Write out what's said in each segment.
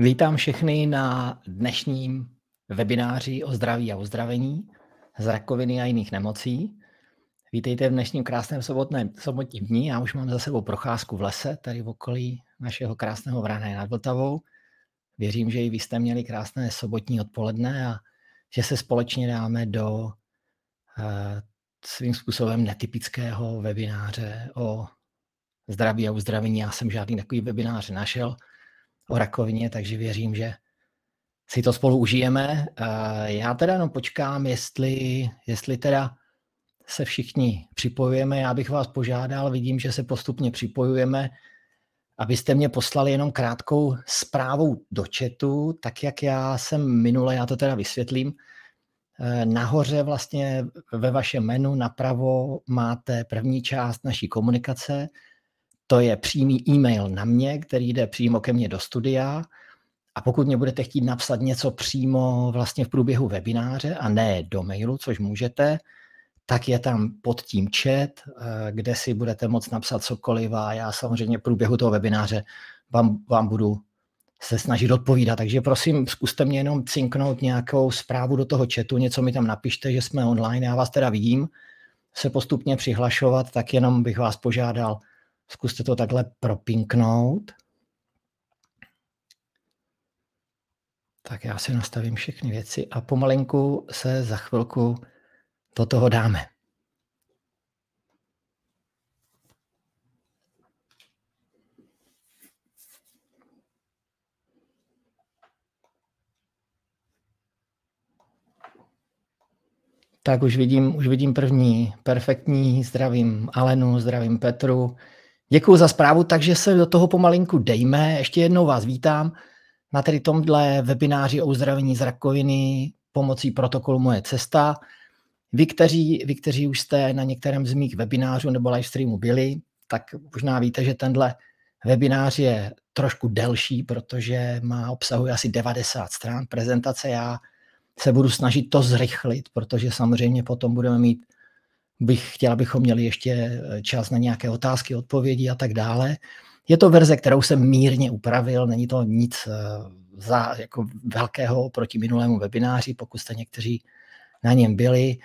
Vítám všechny na dnešním webináři o zdraví a uzdravení z rakoviny a jiných nemocí. Vítejte v dnešním krásném sobotném, sobotním dní. Já už mám za sebou procházku v lese, tady v okolí našeho krásného Vrané nad Vltavou. Věřím, že i vy jste měli krásné sobotní odpoledne a že se společně dáme do uh, svým způsobem netypického webináře o zdraví a uzdravení. Já jsem žádný takový webinář našel o rakovině, takže věřím, že si to spolu užijeme. Já teda jenom počkám, jestli, jestli teda se všichni připojujeme. Já bych vás požádal, vidím, že se postupně připojujeme, abyste mě poslali jenom krátkou zprávu do chatu, tak jak já jsem minule, já to teda vysvětlím, Nahoře vlastně ve vašem menu napravo máte první část naší komunikace, to je přímý e-mail na mě, který jde přímo ke mně do studia. A pokud mě budete chtít napsat něco přímo vlastně v průběhu webináře a ne do mailu, což můžete, tak je tam pod tím chat, eh, kde si budete moct napsat cokoliv a já samozřejmě v průběhu toho webináře vám, vám budu se snažit odpovídat. Takže prosím, zkuste mě jenom cinknout nějakou zprávu do toho chatu, něco mi tam napište, že jsme online, já vás teda vidím, se postupně přihlašovat, tak jenom bych vás požádal, Zkuste to takhle propinknout. Tak já si nastavím všechny věci a pomalinku se za chvilku do toho dáme. Tak už vidím, už vidím první perfektní, zdravím Alenu, zdravím Petru, Děkuji za zprávu, takže se do toho pomalinku dejme. Ještě jednou vás vítám na tedy tomhle webináři o uzdravení z rakoviny pomocí protokolu Moje cesta. Vy kteří, vy, kteří už jste na některém z mých webinářů nebo live streamu byli, tak možná víte, že tenhle webinář je trošku delší, protože má obsahuje asi 90 stran prezentace. Já se budu snažit to zrychlit, protože samozřejmě potom budeme mít bych chtěl, abychom měli ještě eh, čas na nějaké otázky, odpovědi a tak dále. Je to verze, kterou jsem mírně upravil, není to nic eh, za, jako velkého proti minulému webináři, pokud jste někteří na něm byli.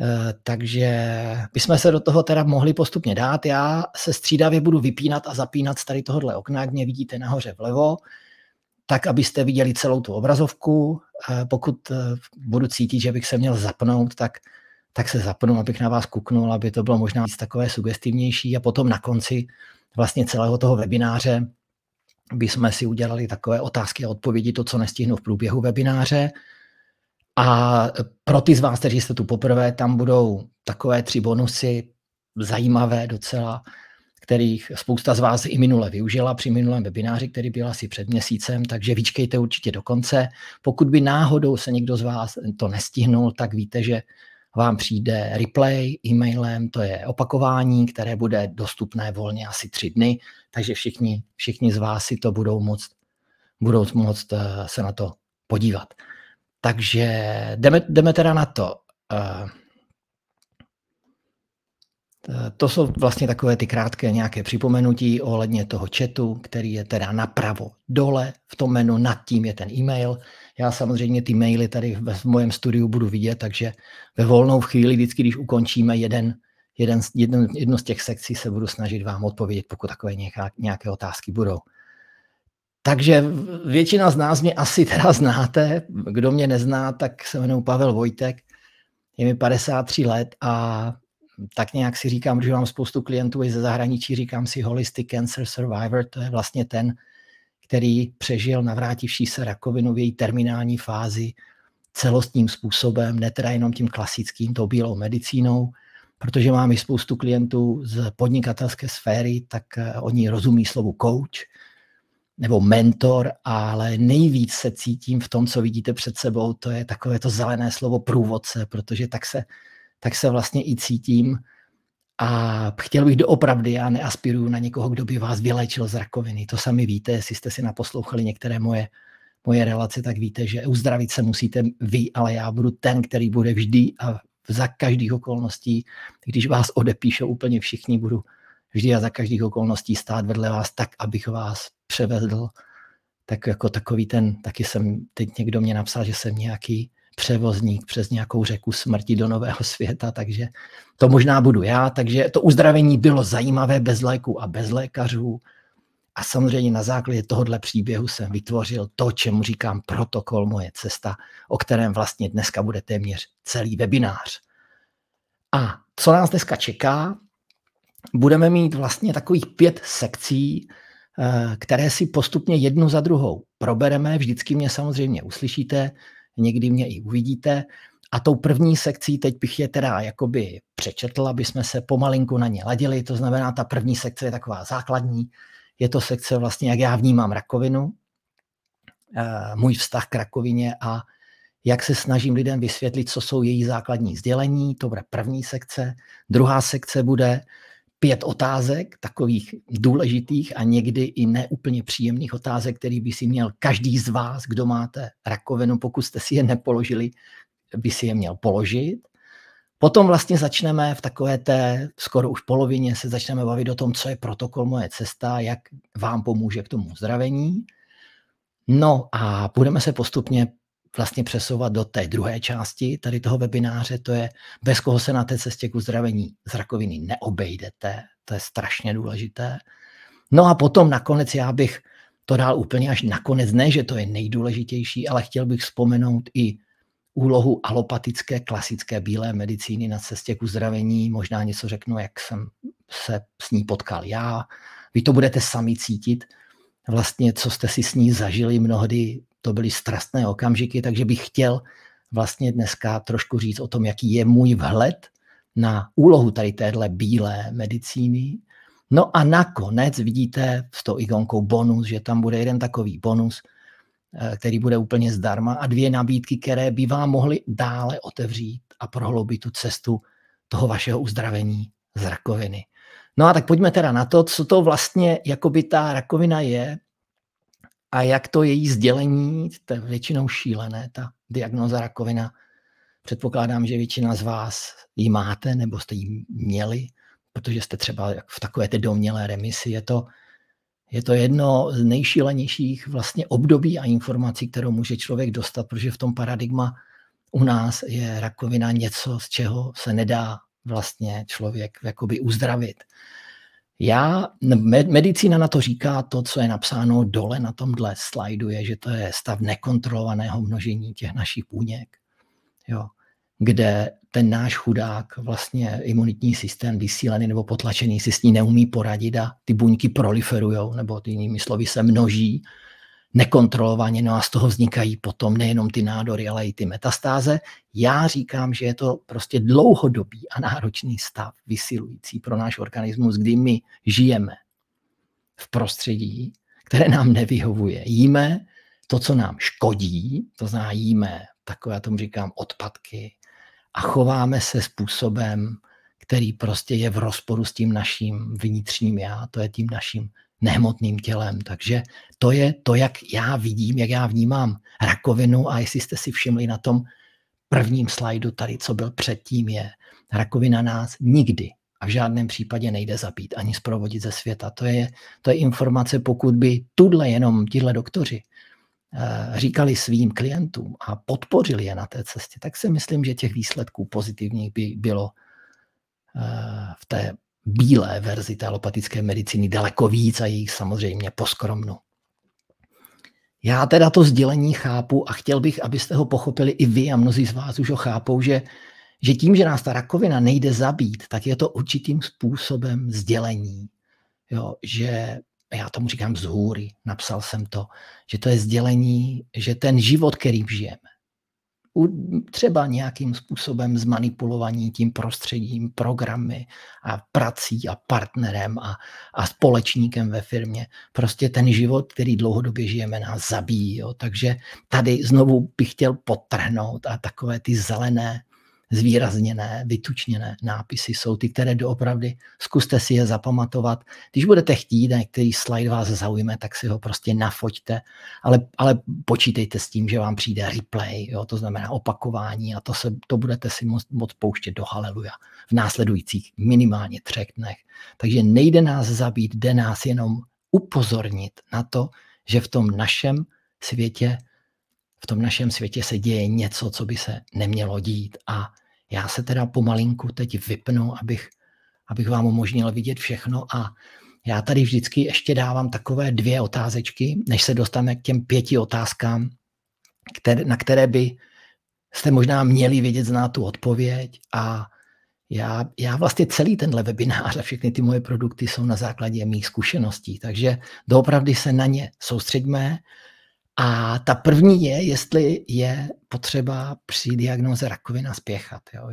Eh, takže bychom se do toho teda mohli postupně dát. Já se střídavě budu vypínat a zapínat z tady tohohle okna, jak mě vidíte nahoře vlevo, tak abyste viděli celou tu obrazovku. Pokud budu cítit, že bych se měl zapnout, tak tak se zapnu, abych na vás kuknul, aby to bylo možná víc takové sugestivnější a potom na konci vlastně celého toho webináře bychom si udělali takové otázky a odpovědi, to, co nestihnu v průběhu webináře. A pro ty z vás, kteří jste tu poprvé, tam budou takové tři bonusy, zajímavé docela, kterých spousta z vás i minule využila při minulém webináři, který byl asi před měsícem, takže vyčkejte určitě do konce. Pokud by náhodou se někdo z vás to nestihnul, tak víte, že vám přijde replay e-mailem, to je opakování, které bude dostupné volně asi tři dny, takže všichni, všichni z vás si to budou moct, budou moct eh, se na to podívat. Takže jdeme, jdeme teda na to. Uh, to jsou vlastně takové ty krátké nějaké připomenutí ohledně toho chatu, který je teda napravo dole v tom menu, nad tím je ten e-mail. Já samozřejmě ty maily tady v mojem studiu budu vidět, takže ve volnou chvíli, vždycky, když ukončíme jeden, jeden, jedno, jedno z těch sekcí, se budu snažit vám odpovědět, pokud takové nějaká, nějaké otázky budou. Takže většina z nás mě asi teda znáte. Kdo mě nezná, tak se jmenuji Pavel Vojtek, je mi 53 let a tak nějak si říkám, že mám spoustu klientů i ze zahraničí, říkám si Holistic Cancer Survivor, to je vlastně ten, který přežil navrátivší se rakovinu v její terminální fázi celostním způsobem, ne teda jenom tím klasickým, tou bílou medicínou, protože mám i spoustu klientů z podnikatelské sféry, tak eh, oni rozumí slovu coach nebo mentor, ale nejvíc se cítím v tom, co vidíte před sebou, to je takové to zelené slovo průvodce, protože tak se tak se vlastně i cítím. A chtěl bych doopravdy, já neaspiruju na někoho, kdo by vás vylečil z rakoviny. To sami víte, jestli jste si naposlouchali některé moje, moje relace, tak víte, že uzdravit se musíte vy, ale já budu ten, který bude vždy a za každých okolností, když vás odepíšou úplně všichni, budu vždy a za každých okolností stát vedle vás tak, abych vás převedl tak jako takový ten, taky jsem, teď někdo mě napsal, že jsem nějaký převozník přes nějakou řeku smrti do nového světa, takže to možná budu já, takže to uzdravení bylo zajímavé bez léku a bez lékařů. A samozřejmě na základě tohohle příběhu jsem vytvořil to, čemu říkám protokol Moje cesta, o kterém vlastně dneska bude téměř celý webinář. A co nás dneska čeká? Budeme mít vlastně takových pět sekcí, eh, které si postupně jednu za druhou probereme. Vždycky mě samozřejmě uslyšíte, někdy mě i uvidíte. A tou první sekcí, teď bych je teda jakoby přečetl, aby jsme se pomalinku na ně ladili. To znamená, ta první sekce je taková základní. Je to sekce vlastně, jak já vnímám rakovinu, eh, můj vztah k rakovině a jak se snažím lidem vysvětlit, co jsou její základní sdělení. To bude první sekce. Druhá sekce bude pět otázek, takových důležitých a někdy i neúplně příjemných otázek, který by si měl každý z vás, kdo máte rakovinu, pokud jste si je nepoložili, by si je měl položit. Potom vlastně začneme v takové té, skoro už polovině se začneme bavit o tom, co je protokol moje cesta, jak vám pomůže k tomu zdravení. No a budeme se postupně vlastně přesouvat do té druhé části tady toho webináře, to je bez koho se na té cestě k uzdravení z rakoviny neobejdete, to je strašně důležité. No a potom nakonec já bych to dal úplně až nakonec, ne, že to je nejdůležitější, ale chtěl bych vzpomenout i úlohu alopatické klasické bílé medicíny na cestě k uzdravení. Možná něco řeknu, jak jsem se s ní potkal já. Vy to budete sami cítit, vlastně, co jste si s ní zažili mnohdy to byly strastné okamžiky, takže bych chtěl vlastně dneska trošku říct o tom, jaký je můj vhled na úlohu tady téhle bílé medicíny. No a nakonec vidíte s tou igonkou bonus, že tam bude jeden takový bonus, eh, který bude úplně zdarma a dvě nabídky, které by vám mohly dále otevřít a prohloubit tu cestu toho vašeho uzdravení z rakoviny. No a tak pojďme teda na to, co to vlastně jakoby ta rakovina je a jak to její sdělení, to je většinou šílené, ta diagnoza rakovina. Předpokládám, že většina z vás ji máte nebo jste ji měli, protože jste třeba v takové té domnělé remisi. Je to, je to jedno z nejšílenějších vlastně období a informací, kterou může člověk dostat, protože v tom paradigma u nás je rakovina něco, z čeho se nedá vlastně člověk jakoby uzdravit. Já, medicína na to říká to, co je napsáno dole na tomhle slajdu, je, že to je stav nekontrolovaného množení těch našich buněk, jo, kde ten náš chudák, vlastně imunitní systém vysílený nebo potlačený si s ní neumí poradit a ty buňky proliferují, nebo ty jinými slovy se množí nekontrolovaně, no a z toho vznikají potom nejenom ty nádory, ale i ty metastáze. Já říkám, že je to prostě dlouhodobý a náročný stav, vysilující pro náš organismus, kdy my žijeme v prostředí, které nám nevyhovuje. Jíme to, co nám škodí, to znamená jíme takové, já tomu říkám, odpadky a chováme se způsobem, který prostě je v rozporu s tím naším vnitřním já, to je tím naším nehmotným tělem. Takže to je to, jak já vidím, jak já vnímám rakovinu a jestli jste si všimli na tom prvním slajdu tady, co byl předtím, je rakovina nás nikdy a v žádném případě nejde zabít ani zprovodit ze světa. To je, to je informace, pokud by tudle jenom tihle doktoři eh, říkali svým klientům a podpořili je na té cestě, tak si myslím, že těch výsledků pozitivních by bylo eh, v té bílé verzi té alopatické medicíny daleko víc a jich samozřejmě poskromnu. Já teda to sdělení chápu a chtěl bych, abyste ho pochopili i vy a mnozí z vás už ho chápou, že, že tím, že nás ta rakovina nejde zabít, tak je to určitým způsobem sdělení. Jo, že já tomu říkám z hůry, napsal jsem to, že to je sdělení, že ten život, který žijeme, třeba nějakým způsobem zmanipulovaní tím prostředím, programy a prací a partnerem a, a společníkem ve firmě. Prostě ten život, který dlouhodobě žijeme, nás zabíjí. Jo. Takže tady znovu bych chtěl potrhnout a takové ty zelené zvýrazněné, vytučněné nápisy jsou ty, které doopravdy, zkuste si je zapamatovat. Když budete chtít a některý slide vás zaujme, tak si ho prostě nafoďte, ale, ale počítejte s tím, že vám přijde replay, jo, to znamená opakování a to, se, to budete si moct, moct pouštět do haleluja v následujících minimálně třech dnech. Takže nejde nás zabít, jde nás jenom upozornit na to, že v tom našem světě, v tom našem světě se děje něco, co by se nemělo dít. A já se teda pomalinku teď vypnu, abych, abych vám umožnil vidět všechno a já tady vždycky ještě dávám takové dvě otázečky, než se dostaneme k těm pěti otázkám, které, na které by jste možná měli vědět, znát tu odpověď a já, já vlastně celý tenhle webinář a všechny ty moje produkty jsou na základě mých zkušeností, takže doopravdy se na ně soustředíme. A ta první je, jestli je potřeba při diagnoze rakovina spěchat. Jo.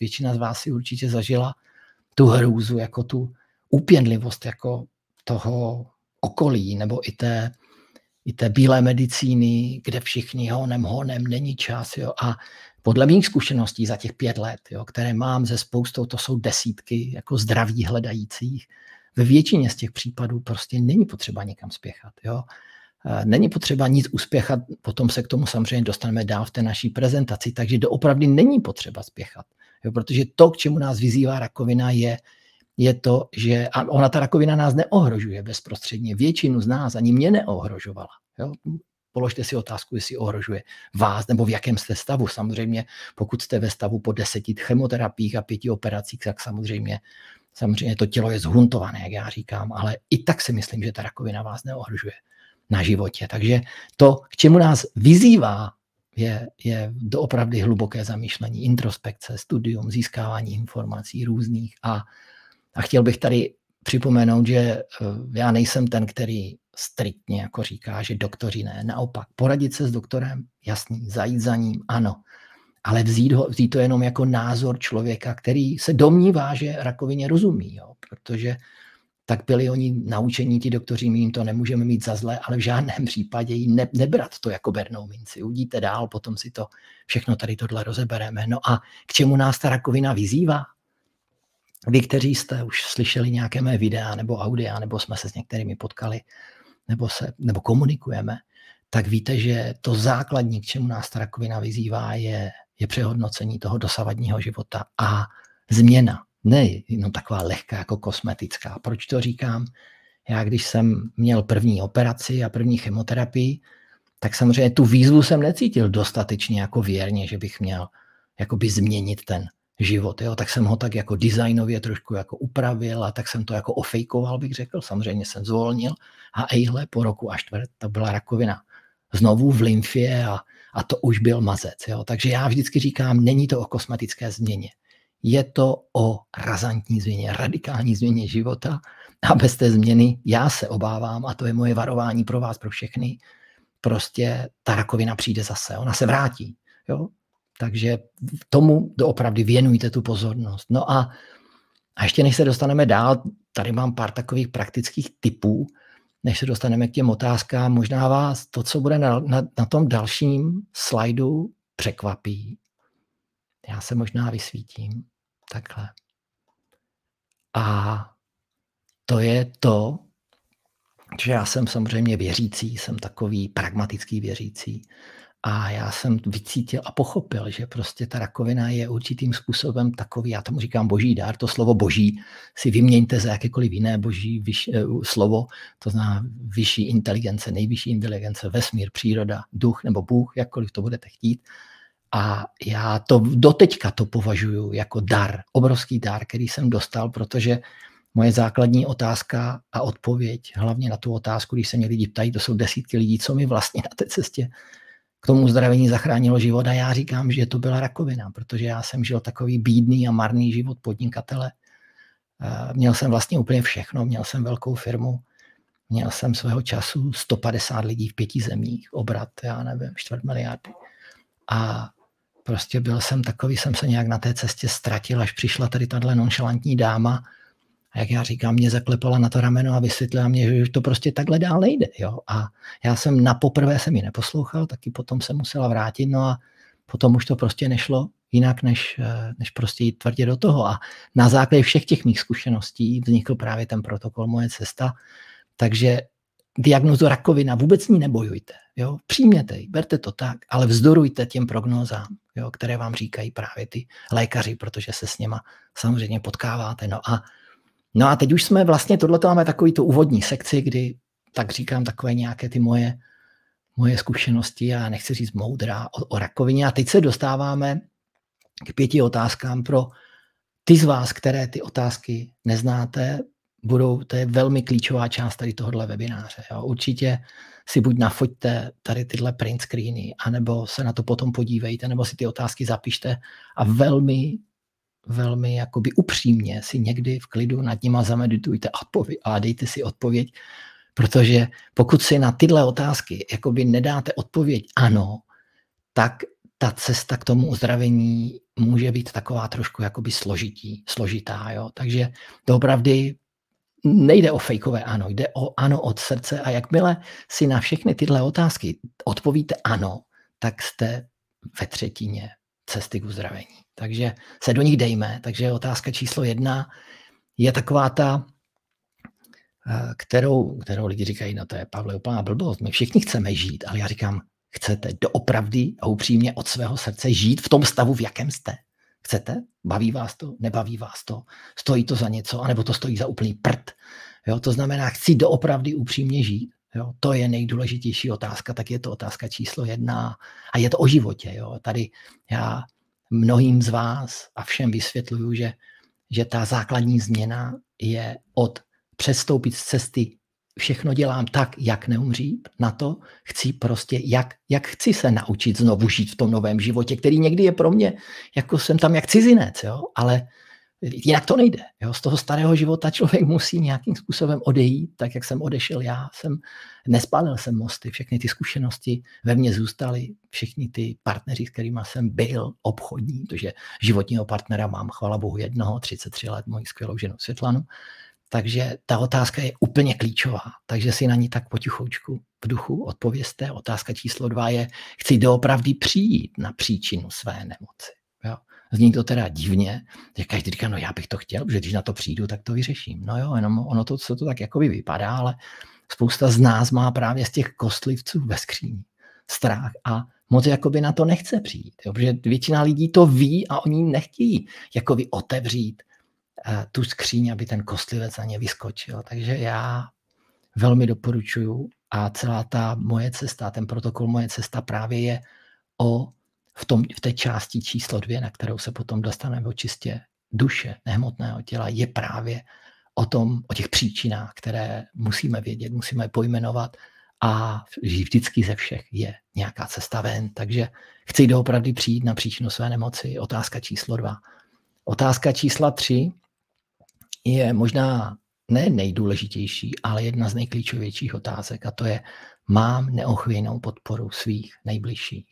Většina z vás si určitě zažila tu hrůzu, jako tu úpěnlivost jako toho okolí nebo i té, i té bílé medicíny, kde všichni honem, honem, není čas. Jo. A podle mých zkušeností za těch pět let, jo, které mám ze spoustou, to jsou desítky jako zdraví hledajících, ve většině z těch případů prostě není potřeba nikam spěchat. Jo. Není potřeba nic uspěchat, potom se k tomu samozřejmě dostaneme dál v té naší prezentaci, takže doopravdy není potřeba spěchat. Jo, protože to, k čemu nás vyzývá rakovina, je, je to, že a ona ta rakovina nás neohrožuje bezprostředně. Většinu z nás ani mě neohrožovala. Jo? Položte si otázku, jestli ohrožuje vás nebo v jakém jste stavu. Samozřejmě, pokud jste ve stavu po deseti chemoterapiích a pěti operacích, tak samozřejmě, samozřejmě to tělo je zhuntované, jak já říkám, ale i tak si myslím, že ta rakovina vás neohrožuje na životě. Takže to, k čemu nás vyzývá, je, je doopravdy hluboké zamýšlení, introspekce, studium, získávání informací různých a a chtěl bych tady připomenout, že eh, já nejsem ten, který striktně jako říká, že doktoři ne. Naopak, poradit se s doktorem, jasný, zajít za ním, ano. Ale vzít, ho, vzít to jenom jako názor člověka, který se domnívá, že rakovině rozumí, jo, protože tak byli oni naučení, ti doktoři, my jim to nemůžeme mít za zlé, ale v žádném případě jí ne, nebrat to jako bernou minci. Udíte dál, potom si to všechno tady tohle rozebereme. No a k čemu nás ta rakovina vyzývá? Vy, kteří jste už slyšeli nějaké mé videa nebo audia, nebo jsme se s některými potkali, nebo, se, nebo komunikujeme, tak víte, že to základní, k čemu nás ta rakovina vyzývá, je, je přehodnocení toho dosavadního života a změna. Ne jenom taková lehká jako kosmetická. Proč to říkám? Já když jsem měl první operaci a první chemoterapii, tak samozřejmě tu výzvu jsem necítil dostatečně jako věrně, že bych měl jakoby změnit ten život. Jo? Tak jsem ho tak jako designově trošku jako upravil a tak jsem to jako ofejkoval, bych řekl. Samozřejmě jsem zvolnil a ejhle po roku a čtvrt to byla rakovina. Znovu v lymfě a, a to už byl mazec. Jo? Takže já vždycky říkám, není to o kosmetické změně. Je to o razantní změně, radikální změně života a bez té změny já se obávám, a to je moje varování pro vás, pro všechny, prostě ta rakovina přijde zase, ona se vrátí. Jo? Takže tomu doopravdy věnujte tu pozornost. No a, a ještě než se dostaneme dál, tady mám pár takových praktických typů, než se dostaneme k těm otázkám, možná vás to, co bude na, na, na tom dalším slajdu, překvapí. Já se možná vysvítím. Takhle. A to je to, že já jsem samozřejmě věřící, jsem takový pragmatický věřící. A já jsem vycítil a pochopil, že prostě ta rakovina je určitým způsobem takový, já tomu říkám boží dár, to slovo boží si vyměňte za jakékoliv jiné boží vyš, uh, slovo, to znamená vyšší inteligence, nejvyšší inteligence, vesmír, příroda, duch nebo Bůh, jakkoliv to budete chtít. A já to doteďka to považuji jako dar, obrovský dar, který jsem dostal, protože moje základní otázka a odpověď, hlavně na tu otázku, když se mě lidi ptají, to jsou desítky lidí, co mi vlastně na té cestě k tomu uzdravení zachránilo život a já říkám, že to byla rakovina, protože já jsem žil takový bídný a marný život podnikatele. Měl jsem vlastně úplně všechno, měl jsem velkou firmu, měl jsem svého času 150 lidí v pěti zemích, obrat, já nevím, čtvrt miliardy. A prostě byl jsem takový, jsem se nějak na té cestě ztratil, až přišla tady tahle nonšalantní dáma, a jak já říkám, mě zaklepala na to rameno a vysvětlila mě, že to prostě takhle dál nejde. Jo? A já jsem na poprvé jsem ji neposlouchal, taky potom se musela vrátit, no a potom už to prostě nešlo jinak, než, eh, než prostě jít tvrdě do toho. A na základě všech těch mých zkušeností vznikl právě ten protokol Moje cesta. Takže diagnozu rakovina, vůbec ní nebojujte. Jo? Přijměte ji, berte to tak, ale vzdorujte těm prognózám, jo? které vám říkají právě ty lékaři, protože se s něma samozřejmě potkáváte. No a No a teď už jsme vlastně, tohle máme takový tu úvodní sekci, kdy tak říkám takové nějaké ty moje, moje zkušenosti, já nechci říct moudrá o, o rakovině. A teď se dostáváme k pěti otázkám pro ty z vás, které ty otázky neznáte, budou, to je velmi klíčová část tady tohohle webináře. Jo. Určitě si buď nafoďte tady tyhle print screeny, anebo se na to potom podívejte, nebo si ty otázky zapište a velmi, velmi jakoby upřímně si někdy v klidu nad nima zameditujte a dejte si odpověď, protože pokud si na tyhle otázky jakoby nedáte odpověď ano, tak ta cesta k tomu uzdravení může být taková trošku jakoby složitý, složitá. Jo? Takže doopravdy nejde o fejkové ano, jde o ano od srdce a jakmile si na všechny tyhle otázky odpovíte ano, tak jste ve třetině cesty k uzdravení. Takže se do nich dejme. Takže otázka číslo jedna je taková ta, eh, kterou, kterou lidi říkají, no to je Pavle úplná blbost, my všichni chceme žít, ale já říkám, chcete doopravdy a upřímně od svého srdce žít v tom stavu, v jakém jste. Chcete? Baví vás to? Nebaví vás to? Stojí to za něco? anebo to stojí za úplný prd? Jo, to znamená, chci doopravdy upřímně žít? Jo, to je nejdůležitější otázka, tak je to otázka číslo jedna a je to o životě. Jo. Tady já mnohým z vás a všem vysvětluju, že, že ta základní změna je od přestoupit z cesty všechno dělám tak, jak neumřít, na to chci prostě, jak, jak chci se naučit znovu žít v tom novém životě, který někdy je pro mě, jako jsem tam jak cizinec, jo? ale jinak to nejde. Jo? Z toho starého života člověk musí nějakým způsobem odejít, tak jak jsem odešel já. Jsem, nespálil jsem mosty, všechny ty zkušenosti ve mně zůstaly, všichni ty partneři, s kterými jsem byl obchodní, protože životního partnera mám, chvala Bohu, jednoho, 33 let, moji skvělou ženu Světlanu, takže ta otázka je úplně klíčová. Takže si na ní tak potichoučku v duchu odpověste. Otázka číslo dva je, chci doopravdy přijít na příčinu své nemoci. Jo? Zní to teda divně, že každý říká, no já bych to chtěl, že když na to přijdu, tak to vyřeším. No jo, jenom ono to, co to tak jako by vypadá, ale spousta z nás má právě z těch kostlivců ve skříni strach a moc jakoby na to nechce přijít. Jo? Protože většina lidí to ví a oni nechtějí jakoby otevřít tu skříň, aby ten kostlivec na ně vyskočil. Takže já velmi doporučuju a celá ta moje cesta, ten protokol moje cesta právě je o v, tom, v té části číslo dvě, na kterou se potom dostaneme o čistě duše, nehmotného těla, je právě o tom, o těch příčinách, které musíme vědět, musíme pojmenovat a vždycky ze všech je nějaká cesta ven. Takže chci doopravdy přijít na příčinu své nemoci. Otázka číslo dva. Otázka čísla tři je možná ne nejdůležitější, ale jedna z nejklíčovějších otázek a to je, mám neochvějnou podporu svých nejbližších.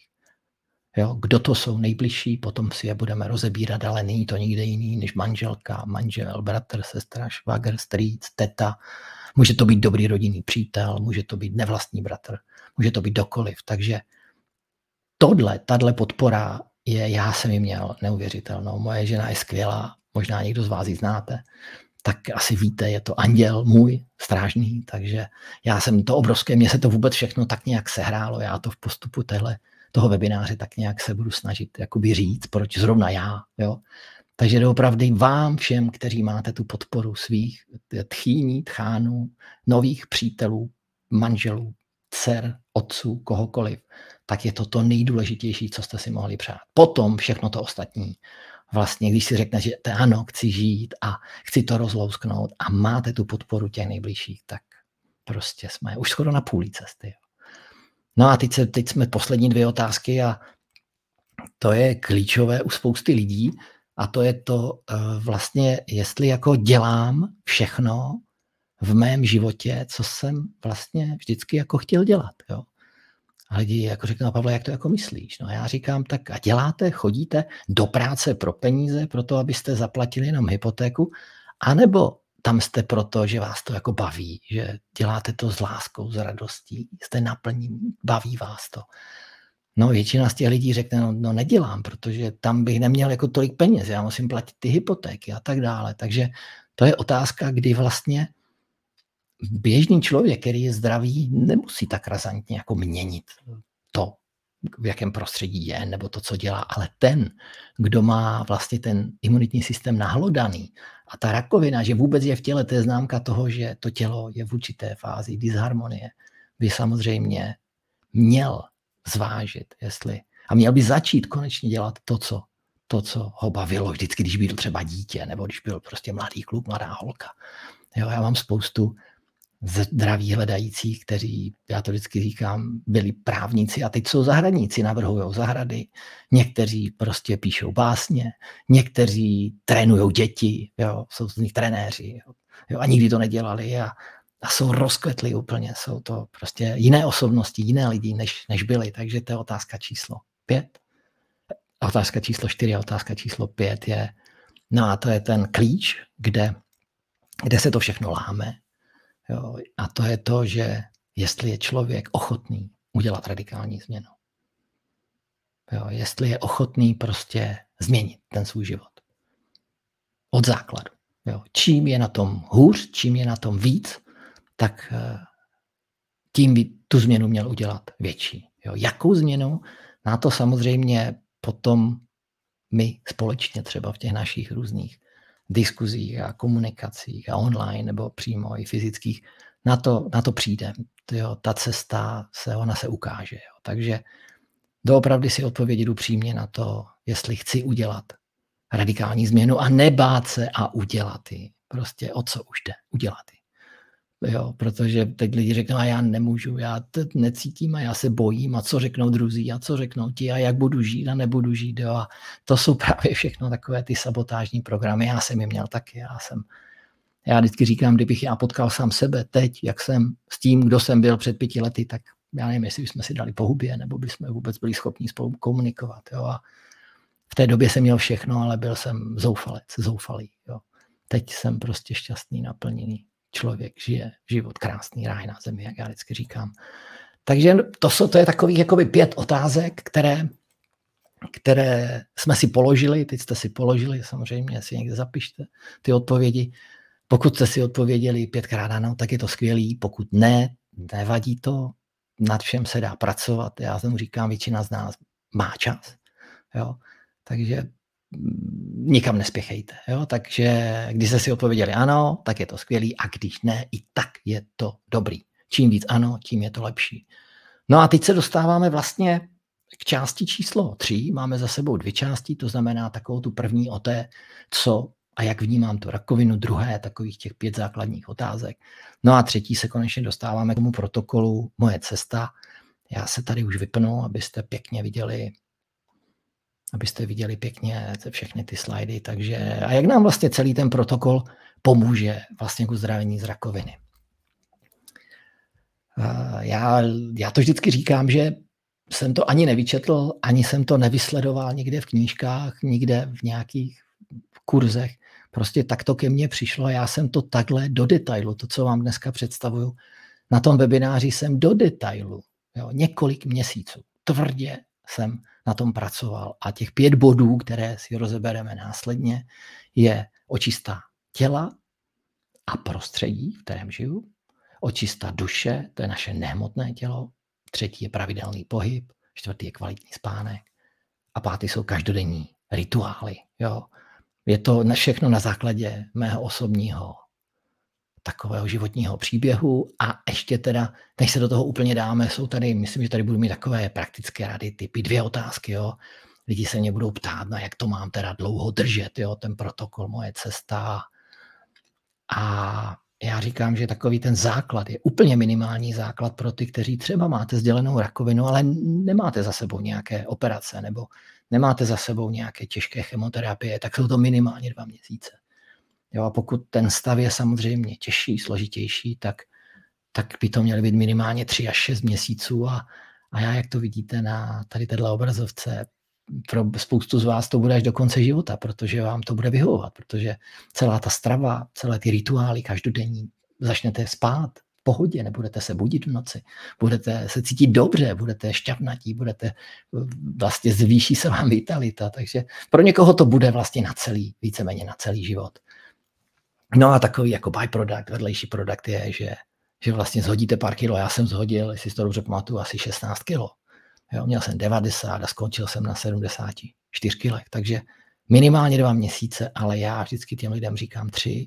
Jo, kdo to jsou nejbližší, potom si je budeme rozebírat, ale není to nikde jiný než manželka, manžel, bratr, sestra, švagr, strýc, teta. Může to být dobrý rodinný přítel, může to být nevlastní bratr, může to být dokoliv. Takže tohle, tahle podpora je, já jsem ji měl neuvěřitelnou. Moje žena je skvělá, možná někdo z vás ji znáte, tak asi víte, je to anděl můj, strážný, takže já jsem to obrovské, mně se to vůbec všechno tak nějak sehrálo, já to v postupu téhle, toho webináře tak nějak se budu snažit jakoby říct, proč zrovna já, jo. Takže doopravdy vám všem, kteří máte tu podporu svých tchýní, tchánů, nových přítelů, manželů, dcer, otců, kohokoliv, tak je to to nejdůležitější, co jste si mohli přát. Potom všechno to ostatní vlastně, když si řekne, že ano, chci žít a chci to rozlousknout a máte tu podporu těch nejbližších, tak prostě jsme už skoro na půli cesty. No a teď, se, teď jsme poslední dvě otázky a to je klíčové u spousty lidí a to je to eh, vlastně, jestli jako dělám všechno v mém životě, co jsem vlastně vždycky jako chtěl dělat. Jo. A lidi jako řeknou, no Pavle, jak to jako myslíš? No já říkám, tak a děláte, chodíte do práce pro peníze, pro to, abyste zaplatili jenom hypotéku, anebo tam jste proto, že vás to jako baví, že děláte to s láskou, s radostí, jste naplní, baví vás to. No většina z těch lidí řekne, no, no nedělám, protože tam bych neměl jako tolik peněz, já musím platit ty hypotéky a tak dále. Takže to je otázka, kdy vlastně běžný člověk, který je zdravý, nemusí tak razantně jako měnit to, v jakém prostředí je, nebo to, co dělá, ale ten, kdo má vlastně ten imunitní systém nahlodaný a ta rakovina, že vůbec je v těle, to je známka toho, že to tělo je v určité fázi disharmonie, by samozřejmě měl zvážit, jestli a měl by začít konečně dělat to, co, to, co ho bavilo vždycky, když byl třeba dítě, nebo když byl prostě mladý kluk, mladá holka. Jo, já mám spoustu zdraví hledajících, kteří, já to vždycky říkám, byli právníci a teď jsou zahradníci, navrhují zahrady, někteří prostě píšou básně, někteří trénují děti, jo, jsou z nich trenéři jo, jo, a nikdy to nedělali a, a jsou rozkvetli úplně, jsou to prostě jiné osobnosti, jiné lidi, než, než byli, takže to je otázka číslo pět. Otázka číslo čtyři a otázka číslo pět je, no a to je ten klíč, kde, kde se to všechno láme, Jo, a to je to, že jestli je člověk ochotný udělat radikální změnu. Jo, jestli je ochotný prostě změnit ten svůj život. Od základu. Jo. Čím je na tom hůř, čím je na tom víc, tak eh, tím by tu změnu měl udělat větší. Jo. Jakou změnu? Na to samozřejmě potom my společně třeba v těch našich různých diskuzích a komunikacích a online nebo přímo i fyzických, na to, na to přijde. Jo, ta cesta se, ona se ukáže. Jo. Takže doopravdy si odpovědět upřímně na to, jestli chci udělat radikální změnu a nebát se a udělat ji. Prostě o co už jde, udělat ji. Jo, protože teď lidi řeknou, a já nemůžu, já to necítím a já se bojím a co řeknou druzí a co řeknou ti a jak budu žít a nebudu žít. Jo. A to jsou právě všechno takové ty sabotážní programy. Já jsem je měl taky. Já jsem, já vždycky říkám, kdybych já potkal sám sebe teď, jak jsem s tím, kdo jsem byl před pěti lety, tak já nevím, jestli bychom si dali pohubě, nebo bychom vůbec byli schopni spolu komunikovat. Jo. A v té době jsem měl všechno, ale byl jsem zoufalec, zoufalý. Jo. Teď jsem prostě šťastný, naplněný člověk žije život krásný ráj na zemi, jak já vždycky říkám. Takže to, jsou, to je takových jakoby pět otázek, které, které jsme si položili, teď jste si položili, samozřejmě si někde zapište ty odpovědi. Pokud jste si odpověděli pětkrát ano, tak je to skvělý, pokud ne, nevadí to, nad všem se dá pracovat. Já tomu říkám, většina z nás má čas. Jo? Takže nikam nespěchejte. Jo? Takže když jste si odpověděli ano, tak je to skvělý a když ne, i tak je to dobrý. Čím víc ano, tím je to lepší. No a teď se dostáváme vlastně k části číslo tři. Máme za sebou dvě části, to znamená takovou tu první o té, co a jak vnímám tu rakovinu, druhé takových těch pět základních otázek. No a třetí se konečně dostáváme k tomu protokolu Moje cesta. Já se tady už vypnu, abyste pěkně viděli abyste viděli pěkně všechny ty slajdy. Takže, a jak nám vlastně celý ten protokol pomůže vlastně k uzdravení z rakoviny. Já, já to vždycky říkám, že jsem to ani nevyčetl, ani jsem to nevysledoval nikde v knížkách, nikde v nějakých kurzech. Prostě tak to ke mně přišlo. Já jsem to takhle do detailu, to, co vám dneska představuju, na tom webináři jsem do detailu, jo, několik měsíců, tvrdě jsem na tom pracoval. A těch pět bodů, které si rozebereme následně, je očistá těla a prostředí, v kterém žiju, očistá duše, to je naše nehmotné tělo, třetí je pravidelný pohyb, čtvrtý je kvalitní spánek a pátý jsou každodenní rituály. Jo. Je to všechno na základě mého osobního takového životního příběhu a ještě teda, než se do toho úplně dáme, jsou tady, myslím, že tady budu mít takové praktické rady, typy dvě otázky, jo. Lidi se mě budou ptát, na jak to mám teda dlouho držet, jo, ten protokol, moje cesta. A já říkám, že takový ten základ je úplně minimální základ pro ty, kteří třeba máte sdělenou rakovinu, ale nemáte za sebou nějaké operace nebo nemáte za sebou nějaké těžké chemoterapie, tak jsou to minimálně dva měsíce. Jo, a pokud ten stav je samozřejmě těžší, složitější, tak, tak by to měly být minimálně 3 až 6 měsíců a, a já, jak to vidíte na tady této obrazovce, pro spoustu z vás to bude až do konce života, protože vám to bude vyhovovat, protože celá ta strava, celé ty rituály každodenní, začnete spát v pohodě, nebudete se budit v noci, budete se cítit dobře, budete šťavnatí, budete, vlastně zvýší se vám vitalita, takže pro někoho to bude vlastně na celý, víceméně na celý život. No a takový jako byproduct, vedlejší produkt je, že, že vlastně zhodíte pár kilo. Já jsem zhodil, jestli si to dobře pamatuju, asi 16 kilo. Jo, měl jsem 90 a skončil jsem na 74 kilech, takže minimálně dva měsíce, ale já vždycky těm lidem říkám tři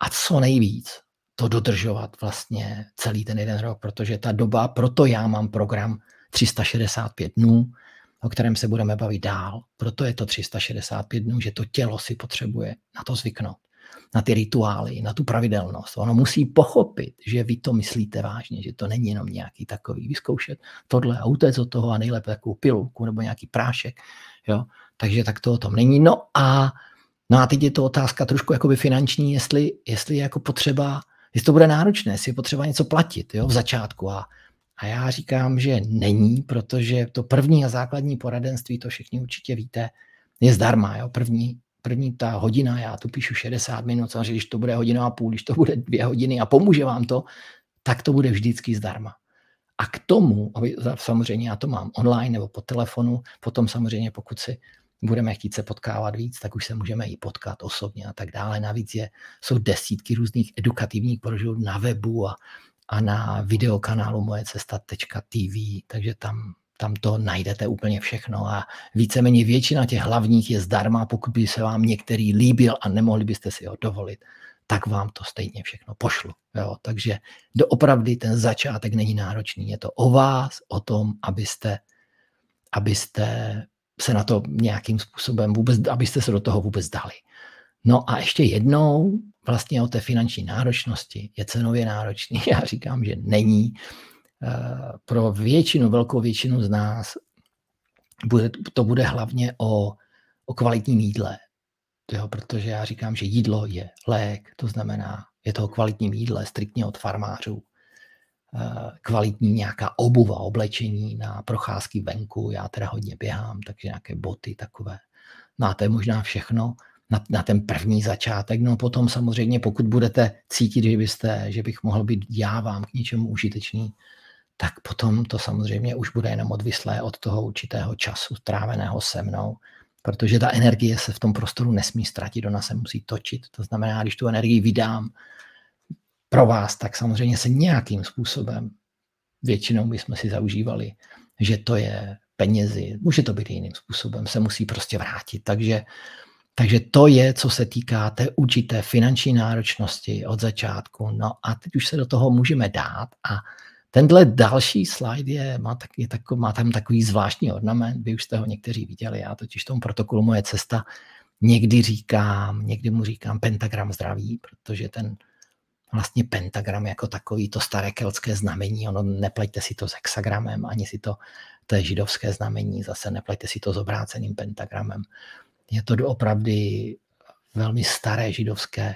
a co nejvíc to dodržovat vlastně celý ten jeden rok, protože ta doba, proto já mám program 365 dnů, o kterém se budeme bavit dál. Proto je to 365 dnů, že to tělo si potřebuje na to zvyknout, na ty rituály, na tu pravidelnost. Ono musí pochopit, že vy to myslíte vážně, že to není jenom nějaký takový vyzkoušet tohle a utéct od toho a nejlépe takovou pilulku nebo nějaký prášek. Jo? Takže tak to o tom není. No a, no a teď je to otázka trošku jakoby finanční, jestli, jestli je jako potřeba, jestli to bude náročné, jestli je potřeba něco platit jo, v začátku a, a já říkám, že není, protože to první a základní poradenství, to všichni určitě víte, je zdarma. Jo? První, první ta hodina, já tu píšu 60 minut, samozřejmě, když to bude hodina a půl, když to bude dvě hodiny a pomůže vám to, tak to bude vždycky zdarma. A k tomu, samozřejmě já to mám online nebo po telefonu, potom samozřejmě pokud si budeme chtít se potkávat víc, tak už se můžeme i potkat osobně a tak dále. Navíc je, jsou desítky různých edukativních prožil na webu a a na videokanálu mojecesta.tv, takže tam, tam to najdete úplně všechno a víceméně většina těch hlavních je zdarma, pokud by se vám některý líbil a nemohli byste si ho dovolit, tak vám to stejně všechno pošlu. Jo? Takže doopravdy ten začátek není náročný. Je to o vás, o tom, abyste, abyste se na to nějakým způsobem vůbec, abyste se do toho vůbec dali. No a ještě jednou vlastně o té finanční náročnosti. Je cenově náročný? Já říkám, že není. Pro většinu, velkou většinu z nás bude, to bude hlavně o, o kvalitním jídle. Jo, protože já říkám, že jídlo je lék, to znamená, je to o kvalitním jídle, striktně od farmářů. Eh, kvalitní nějaká obuva, oblečení na procházky venku, já teda hodně běhám, takže nějaké boty takové. No a to je možná všechno na, na ten první začátek. No potom samozřejmě, pokud budete cítit, že, byste, že bych mohl být já vám k něčemu užitečný, tak potom to samozřejmě už bude jenom odvislé od toho určitého času stráveného se mnou, protože ta energie se v tom prostoru nesmí ztratit, ona se musí točit. To znamená, když tu energii vydám pro vás, tak samozřejmě se nějakým způsobem, většinou bychom si zaužívali, že to je penězi, může to být jiným způsobem, se musí prostě vrátit. Takže takže to je, co se týká té určité finanční náročnosti od začátku. No a teď už se do toho můžeme dát a tenhle další slide je, má, tak, je tako, má tam takový zvláštní ornament, vy už jste ho někteří viděli, já totiž tomu protokolu Moje cesta někdy říkám, někdy mu říkám pentagram zdraví, protože ten vlastně pentagram jako takový, to staré keltské znamení, ono neplejte si to s hexagramem, ani si to, to je židovské znamení, zase neplejte si to s obráceným pentagramem. Je to doopravdy velmi staré židovské,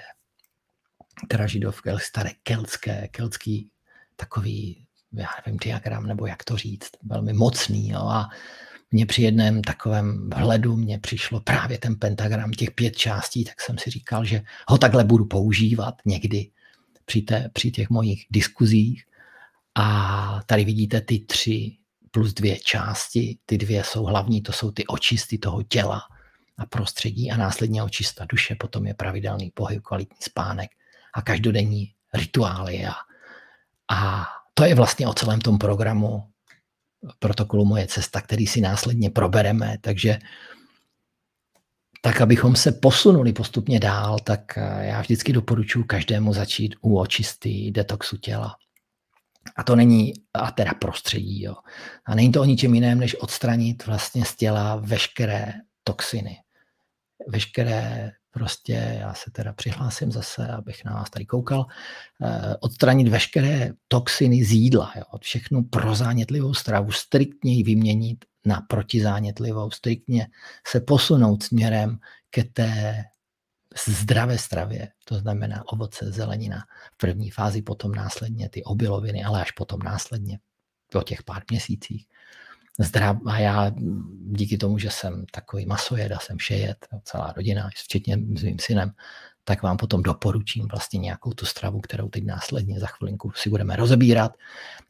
teda židovské, staré keltské, keltský takový, já nevím, diagram, nebo jak to říct, velmi mocný. Jo? A mně při jednom takovém vhledu mně přišlo právě ten pentagram těch pět částí, tak jsem si říkal, že ho takhle budu používat někdy při, té, při těch mojich diskuzích. A tady vidíte ty tři plus dvě části. Ty dvě jsou hlavní, to jsou ty očisty toho těla, a prostředí a následně očista duše, potom je pravidelný pohyb, kvalitní spánek a každodenní rituály. A, a to je vlastně o celém tom programu protokolu Moje cesta, který si následně probereme, takže tak, abychom se posunuli postupně dál, tak eh, já vždycky doporučuji každému začít u očisty detoxu těla. A to není, a teda prostředí, jo. A není to o ničem jiném, než odstranit vlastně z těla veškeré toxiny veškeré prostě, já se teda přihlásím zase, abych na vás tady koukal, eh, odstranit veškeré toxiny z jídla, jo, všechnu prozánětlivou stravu, striktně ji vyměnit na protizánětlivou, striktně se posunout směrem ke té zdravé stravě, to znamená ovoce, zelenina v první fázi, potom následně ty obiloviny, ale až potom následně po těch pár měsících zdrav, a já díky tomu, že jsem takový masojed a jsem všejet, celá rodina, včetně s mým synem, tak vám potom doporučím vlastně nějakou tu stravu, kterou teď následně za chvilinku si budeme rozebírat.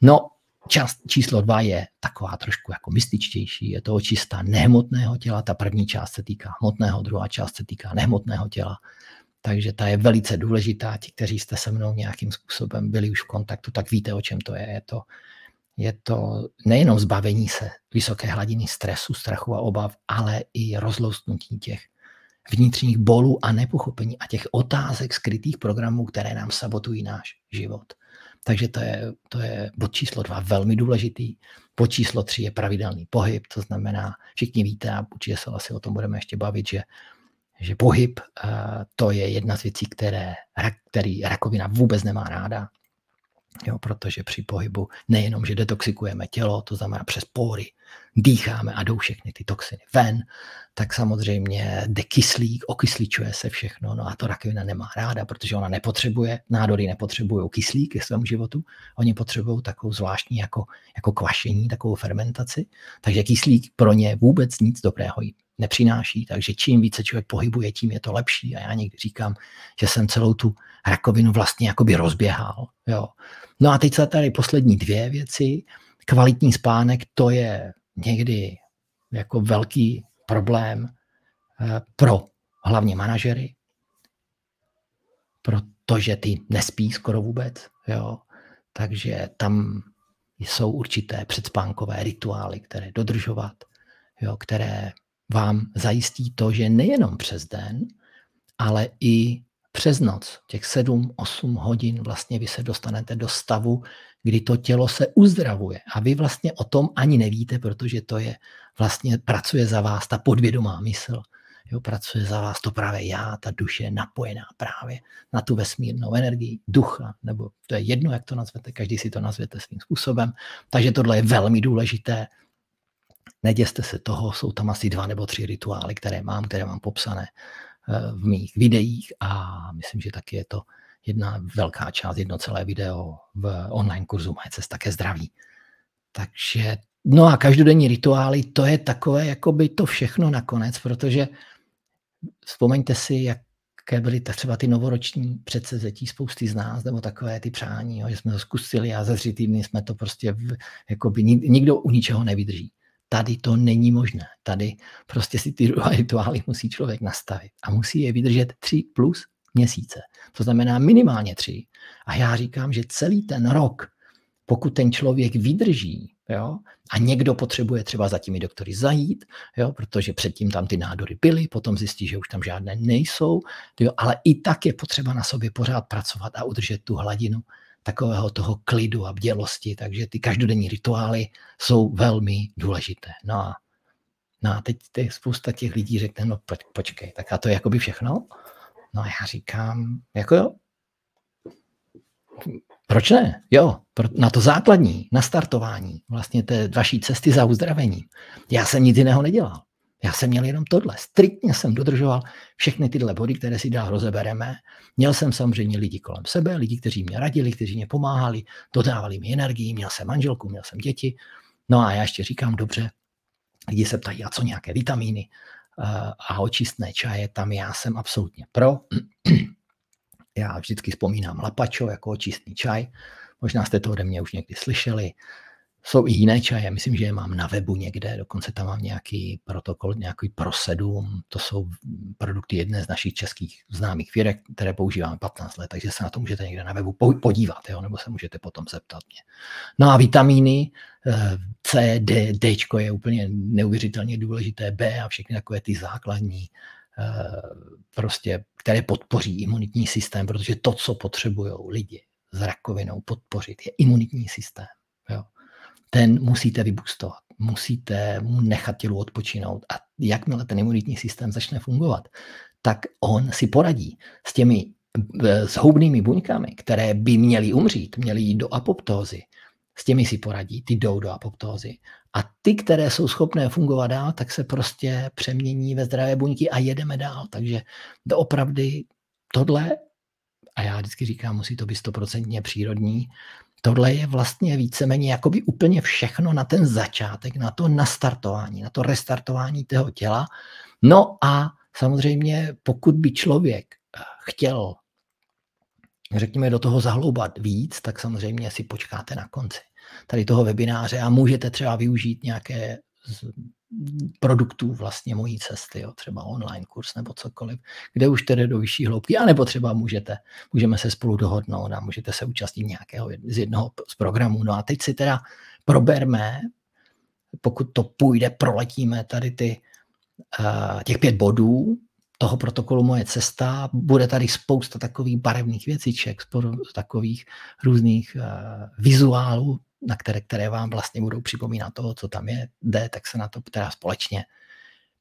No, část číslo dva je taková trošku jako mystičtější, je to očista nehmotného těla, ta první část se týká hmotného, druhá část se týká nehmotného těla, takže ta je velice důležitá. Ti, kteří jste se mnou nějakým způsobem byli už v kontaktu, tak víte, o čem to je. Je to je to nejenom zbavení se vysoké hladiny stresu, strachu a obav, ale i rozloustnutí těch vnitřních bolů a nepochopení a těch otázek skrytých programů, které nám sabotují náš život. Takže to je, to je bod číslo dva velmi důležitý. Bod číslo tři je pravidelný pohyb, to znamená, všichni víte a určitě se asi o tom budeme ještě bavit, že, že pohyb uh, to je jedna z věcí, které, který rakovina vůbec nemá ráda. Jo, protože při pohybu nejenom, že detoxikujeme tělo, to znamená přes pory, dýcháme a jdou všechny ty toxiny ven, tak samozřejmě jde kyslík, okysličuje se všechno, no a to rakovina nemá ráda, protože ona nepotřebuje, nádory nepotřebují kyslík ke svému životu, oni potřebují takovou zvláštní jako, jako kvašení, takovou fermentaci, takže kyslík pro ně vůbec nic dobrého nepřináší, takže čím více člověk pohybuje, tím je to lepší a já někdy říkám, že jsem celou tu rakovinu vlastně jakoby rozběhal, jo. No a teď se tady poslední dvě věci, kvalitní spánek, to je někdy jako velký problém eh, pro hlavně manažery, protože ty nespí skoro vůbec, jo. Takže tam jsou určité předspánkové rituály, které dodržovat, jo, které vám zajistí to, že nejenom přes den, ale i přes noc, těch 7-8 hodin, vlastně vy se dostanete do stavu, kdy to tělo se uzdravuje. A vy vlastně o tom ani nevíte, protože to je vlastně pracuje za vás ta podvědomá mysl. Jo, pracuje za vás to právě já, ta duše je napojená právě na tu vesmírnou energii, ducha, nebo to je jedno, jak to nazvete, každý si to nazvěte svým způsobem. Takže tohle je velmi důležité. Neděste se toho, jsou tam asi dva nebo tři rituály, které mám, které mám popsané v mých videích a myslím, že taky je to jedna velká část, jedno celé video v online kurzu Moje cesta ke zdraví. Takže, no a každodenní rituály, to je takové, jako by to všechno nakonec, protože vzpomeňte si, jaké byly třeba ty novoroční předsezetí spousty z nás, nebo takové ty přání, jo, že jsme to zkusili a za tři týdny jsme to prostě, v, jakoby nikdo u ničeho nevydrží. Tady to není možné. Tady prostě si ty rituály musí člověk nastavit a musí je vydržet 3 plus měsíce. To znamená minimálně tři. A já říkám, že celý ten rok, pokud ten člověk vydrží, jo, a někdo potřebuje třeba za těmi doktory zajít, jo, protože předtím tam ty nádory byly, potom zjistí, že už tam žádné nejsou, jo, ale i tak je potřeba na sobě pořád pracovat a udržet tu hladinu takového toho klidu a bdělosti, takže ty každodenní rituály jsou velmi důležité. No a, no a teď, teď spousta těch lidí řekne, no počkej, tak a to je jakoby všechno? No a já říkám, jako jo, proč ne? Jo, na to základní, na startování vlastně té vaší cesty za uzdravením. Já jsem nic jiného nedělal. Já jsem měl jenom tohle. Striktně jsem dodržoval všechny tyhle body, které si dál rozebereme. Měl jsem samozřejmě lidi kolem sebe, lidi, kteří mě radili, kteří mě pomáhali, dodávali mi energii, měl jsem manželku, měl jsem děti. No a já ještě říkám, dobře, lidi se ptají, a co nějaké vitamíny? a očistné čaje, tam já jsem absolutně pro. Já vždycky vzpomínám lapačo jako očistný čaj. Možná jste to ode mě už někdy slyšeli. Jsou i jiné čaje, myslím, že je mám na webu někde, dokonce tam mám nějaký protokol, nějaký prosedum, to jsou produkty jedné z našich českých známých firek, které používáme 15 let, takže se na to můžete někde na webu podívat, jo, nebo se můžete potom zeptat mě. No a vitamíny, eh, C, D, D je úplně neuvěřitelně důležité, B a všechny takové ty základní, eh, prostě, které podpoří imunitní systém, protože to, co potřebují lidi s rakovinou podpořit, je imunitní systém. Ten musíte vybustovat. Musíte mu nechat tělu odpočinout. A jakmile ten imunitní systém začne fungovat, tak on si poradí s těmi zhoubnými buňkami, které by měly umřít, měly jít do apoptózy. S těmi si poradí, ty jdou do apoptózy. A ty, které jsou schopné fungovat dál, tak se prostě přemění ve zdravé buňky a jedeme dál. Takže doopravdy tohle, a já vždycky říkám, musí to být stoprocentně přírodní, Tohle je vlastně víceméně jakoby úplně všechno na ten začátek, na to nastartování, na to restartování toho těla. No a samozřejmě, pokud by člověk eh, chtěl, řekněme, do toho zahloubat víc, tak samozřejmě si počkáte na konci tady toho webináře a můžete třeba využít nějaké produktů vlastně mojí cesty, jo, třeba online kurz nebo cokoliv, kde už tedy do vyšší hloubky, anebo třeba můžete, můžeme se spolu dohodnout a můžete se účastnit nějakého z jednoho z programů. No a teď si teda proberme, pokud to půjde, proletíme tady ty, uh, těch pět bodů toho protokolu Moje cesta. Bude tady spousta takových barevných věciček, takových různých uh, vizuálů, na které, které vám vlastně budou připomínat toho, co tam je, jde, tak se na to teda společně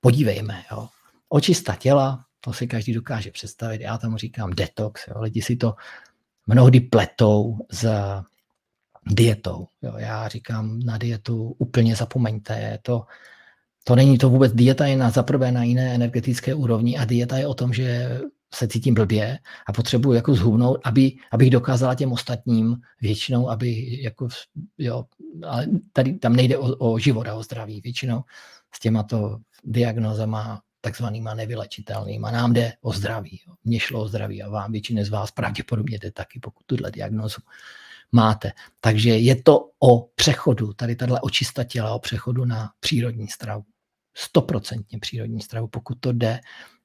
podívejme. Jo. Očista těla, to si každý dokáže představit, já tomu říkám detox, jo. lidi si to mnohdy pletou s dietou. Jo. Já říkám na dietu úplně zapomeňte, je to, to není to vůbec, dieta je na zaprvé na jiné energetické úrovni a dieta je o tom, že se cítím blbě a potřebuji jako zhubnout, aby, abych dokázala těm ostatním většinou, aby jako, jo, ale tady tam nejde o, o život a o zdraví většinou s těmato diagnozama takzvanýma nevylečitelnýma. Nám jde o zdraví. Mně šlo o zdraví a vám většině z vás pravděpodobně jde taky, pokud tuhle diagnozu máte. Takže je to o přechodu, tady tahle očista těla, o přechodu na přírodní stravu. Stoprocentně přírodní stravu, pokud to jde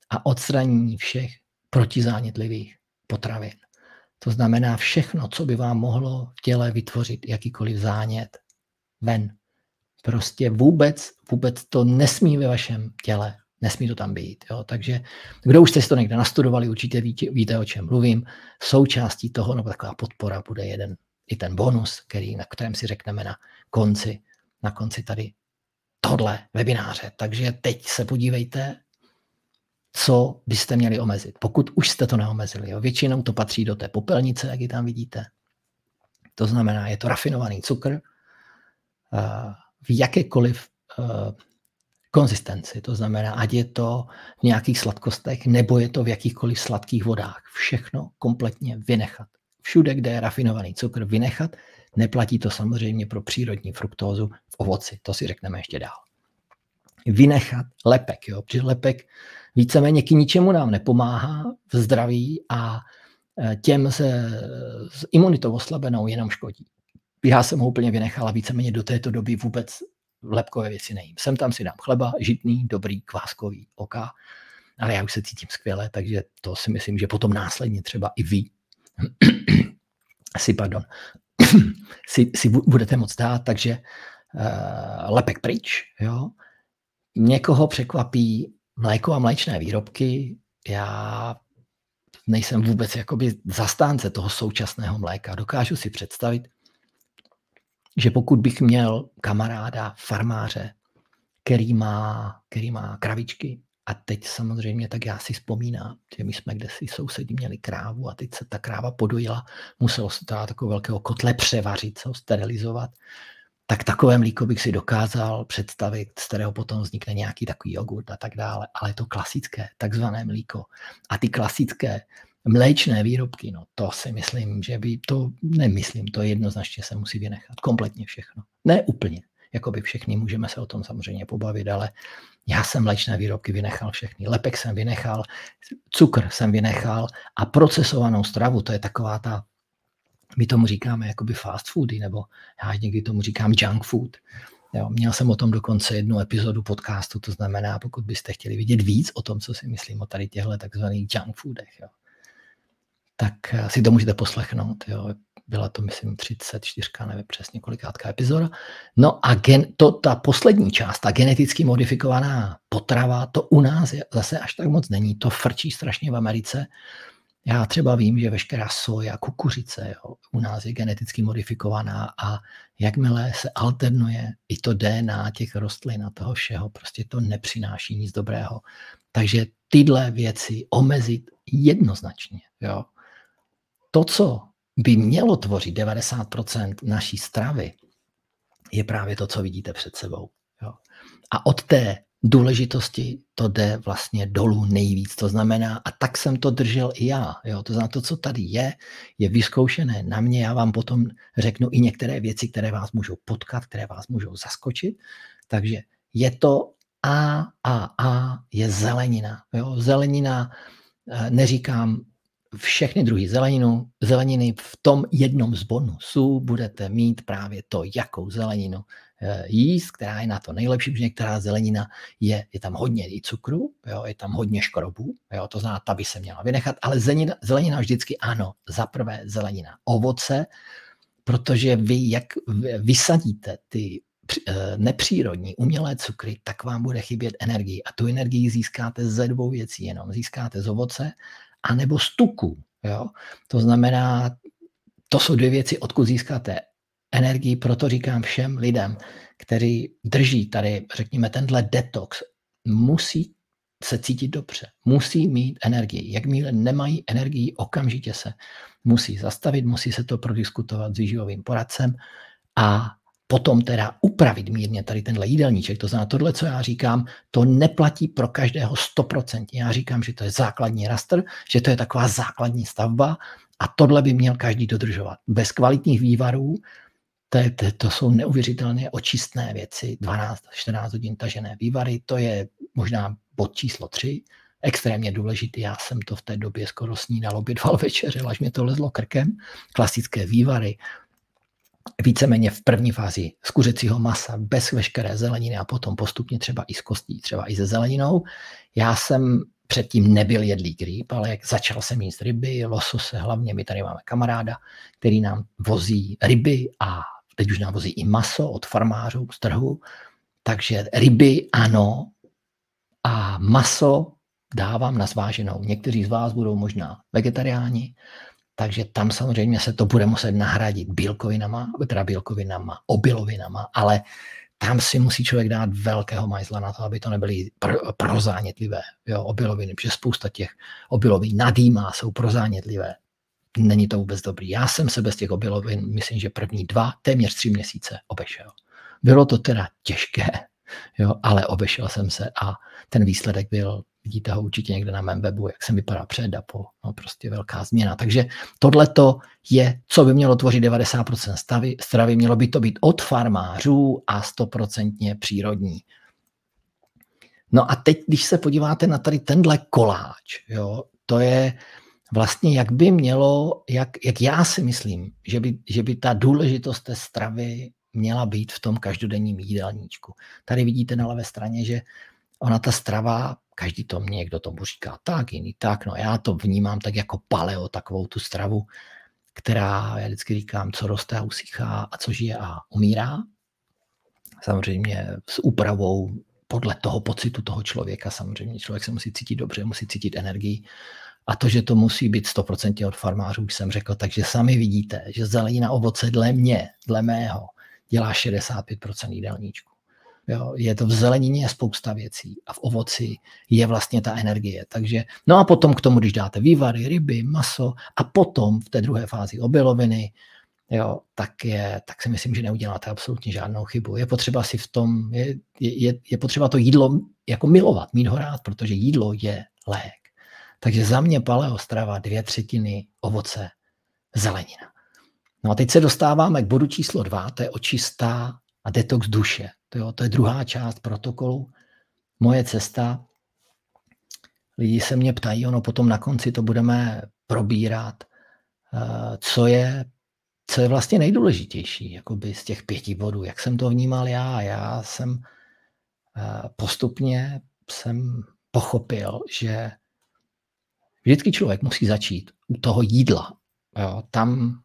a odstranění všech protizánětlivých potravin. To znamená všechno, co by vám mohlo v těle vytvořit jakýkoliv zánět, ven. Prostě vůbec, vůbec to nesmí ve vašem těle, nesmí to tam být. Jo? Takže kdo už jste si to někde nastudovali, určitě víte, víte, o čem mluvím. Součástí toho, nebo taková podpora, bude jeden i ten bonus, který, na kterém si řekneme na konci, na konci tady tohle webináře. Takže teď se podívejte, co byste měli omezit, pokud už jste to neomezili. Jo. Většinou to patří do té popelnice, jak ji tam vidíte. To znamená, je to rafinovaný cukr uh, v jakékoliv uh, konzistenci. To znamená, ať je to v nějakých sladkostech, nebo je to v jakýchkoliv sladkých vodách. Všechno kompletně vynechat. Všude, kde je rafinovaný cukr, vynechat. Neplatí to samozřejmě pro přírodní fruktózu v ovoci. To si řekneme ještě dál. Vynechat lepek, jo? protože lepek víceméně k ničemu nám nepomáhá v zdraví a e, těm se s imunitou oslabenou jenom škodí. Já jsem ho úplně vynechala víceméně do této doby vůbec lepkové věci nejím. Sem tam si dám chleba, žitný, dobrý, kváskový, oka, ale já už se cítím skvěle, takže to si myslím, že potom následně třeba i vy si, pardon, si, si budete moc dát, takže uh, lepek pryč, jo. Někoho překvapí mléko a mléčné výrobky, já nejsem vůbec jakoby zastánce toho současného mléka. Dokážu si představit, že pokud bych měl kamaráda, farmáře, který má, který má kravičky, a teď samozřejmě, tak já si vzpomínám, že my jsme kde si sousedi měli krávu a teď se ta kráva podojila, muselo se to takového velkého kotle převařit, co sterilizovat tak takové mlíko bych si dokázal představit, z kterého potom vznikne nějaký takový jogurt a tak dále, ale je to klasické, takzvané mlíko. A ty klasické mléčné výrobky, no to si myslím, že by to, nemyslím, to jednoznačně se musí vynechat, kompletně všechno. Ne úplně, jako by všechny, můžeme se o tom samozřejmě pobavit, ale já jsem mléčné výrobky vynechal všechny. Lepek jsem vynechal, cukr jsem vynechal a procesovanou stravu, to je taková ta my tomu říkáme jakoby fast foody, nebo já někdy tomu říkám junk food. Jo, měl jsem o tom dokonce jednu epizodu podcastu, to znamená, pokud byste chtěli vidět víc o tom, co si myslím o tady těchto takzvaných junk foodech, jo, tak si to můžete poslechnout. Jo. Byla to, myslím, 34, nevím přesně kolikátka epizoda. No a gen, to, ta poslední část, ta geneticky modifikovaná potrava, to u nás je, zase až tak moc není. To frčí strašně v Americe. Já třeba vím, že veškerá soja, kukuřice jo, u nás je geneticky modifikovaná a jakmile se alternuje i to DNA těch rostlin a toho všeho, prostě to nepřináší nic dobrého. Takže tyhle věci omezit jednoznačně. Jo. To, co by mělo tvořit 90% naší stravy, je právě to, co vidíte před sebou. Jo. A od té důležitosti to jde vlastně dolů nejvíc. To znamená, a tak jsem to držel i já. Jo? To znamená, to, co tady je, je vyzkoušené na mě. Já vám potom řeknu i některé věci, které vás můžou potkat, které vás můžou zaskočit. Takže je to A, A, A je zelenina. Jo? Zelenina, eh, neříkám všechny druhy zeleninu, zeleniny v tom jednom z bonusu budete mít právě to, jakou zeleninu jíst, která je na to nejlepší, protože některá zelenina je, je tam hodně i cukru, jo, je tam hodně škrobů, jo, to znamená, ta by se měla vynechat, ale zelenina, zelenina vždycky ano, za prvé zelenina. Ovoce, protože vy, jak vysadíte ty eh, nepřírodní umělé cukry, tak vám bude chybět energie. A tu energii získáte ze dvou věcí jenom. Získáte z ovoce anebo z tuku. Jo? To znamená, to jsou dvě věci, odkud získáte energii, proto říkám všem lidem, kteří drží tady, řekněme, tenhle detox, musí se cítit dobře, musí mít energii. Jakmile nemají energii, okamžitě se musí zastavit, musí se to prodiskutovat s výživovým poradcem a potom teda upravit mírně tady tenhle jídelníček. To znamená, tohle, co já říkám, to neplatí pro každého 100%. Já říkám, že to je základní raster, že to je taková základní stavba a tohle by měl každý dodržovat. Bez kvalitních vývarů to, je, to, to jsou neuvěřitelně očistné věci. 12-14 hodin tažené vývary, to je možná bod číslo 3, extrémně důležitý. Já jsem to v té době skoro snídal, obědval večeřel, až mě to lezlo krkem. Klasické vývary, víceméně v první fázi z kuřecího masa, bez veškeré zeleniny a potom postupně třeba i z kostí, třeba i se zeleninou. Já jsem předtím nebyl jedlý rýb, ale jak začal jsem jíst ryby, losose, hlavně my tady máme kamaráda, který nám vozí ryby a teď už nám vozí i maso od farmářů z trhu, takže ryby ano a maso dávám na zváženou. Někteří z vás budou možná vegetariáni, takže tam samozřejmě se to bude muset nahradit bílkovinama, teda bílkovinama, obilovinama, ale tam si musí člověk dát velkého majzla na to, aby to nebyly pr- prozánětlivé jo, obiloviny, protože spousta těch obilovin nadýmá, jsou prozánětlivé. Není to vůbec dobrý. Já jsem se bez těch obilovin, myslím, že první dva, téměř tři měsíce obešel. Bylo to teda těžké, jo, ale obešel jsem se a ten výsledek byl Vidíte ho určitě někde na mém webu, jak jsem vypadá před a po. No prostě velká změna. Takže tohle je, co by mělo tvořit 90% stavy, stravy. Mělo by to být od farmářů a 100% přírodní. No a teď, když se podíváte na tady tenhle koláč, jo, to je vlastně, jak by mělo, jak, jak já si myslím, že by, že by ta důležitost té stravy měla být v tom každodenním jídelníčku. Tady vidíte na levé straně, že ona ta strava každý to mě, někdo tomu říká tak, jiný tak, no já to vnímám tak jako paleo, takovou tu stravu, která, já vždycky říkám, co roste a usychá a co žije a umírá. Samozřejmě s úpravou podle toho pocitu toho člověka, samozřejmě člověk se musí cítit dobře, musí cítit energii. A to, že to musí být 100% od farmářů, už jsem řekl, takže sami vidíte, že zelenina ovoce dle mě, dle mého, dělá 65% jídelníčku. Jo, je to v zelenině spousta věcí a v ovoci je vlastně ta energie. Takže, no a potom k tomu, když dáte vývary, ryby, maso a potom v té druhé fázi obiloviny, jo, tak, je, tak si myslím, že neuděláte absolutně žádnou chybu. Je potřeba si v tom, je, je, je potřeba to jídlo jako milovat, mít ho rád, protože jídlo je lék. Takže za mě paleo strava dvě třetiny ovoce, zelenina. No a teď se dostáváme k bodu číslo dva, to je očistá a detox duše. To, jo, to je druhá část protokolu. Moje cesta. Lidi se mě ptají, ono potom na konci to budeme probírat, eh, co je, co je vlastně nejdůležitější jakoby z těch pěti bodů. Jak jsem to vnímal já? Já jsem eh, postupně jsem pochopil, že vždycky člověk musí začít u toho jídla. Jo, tam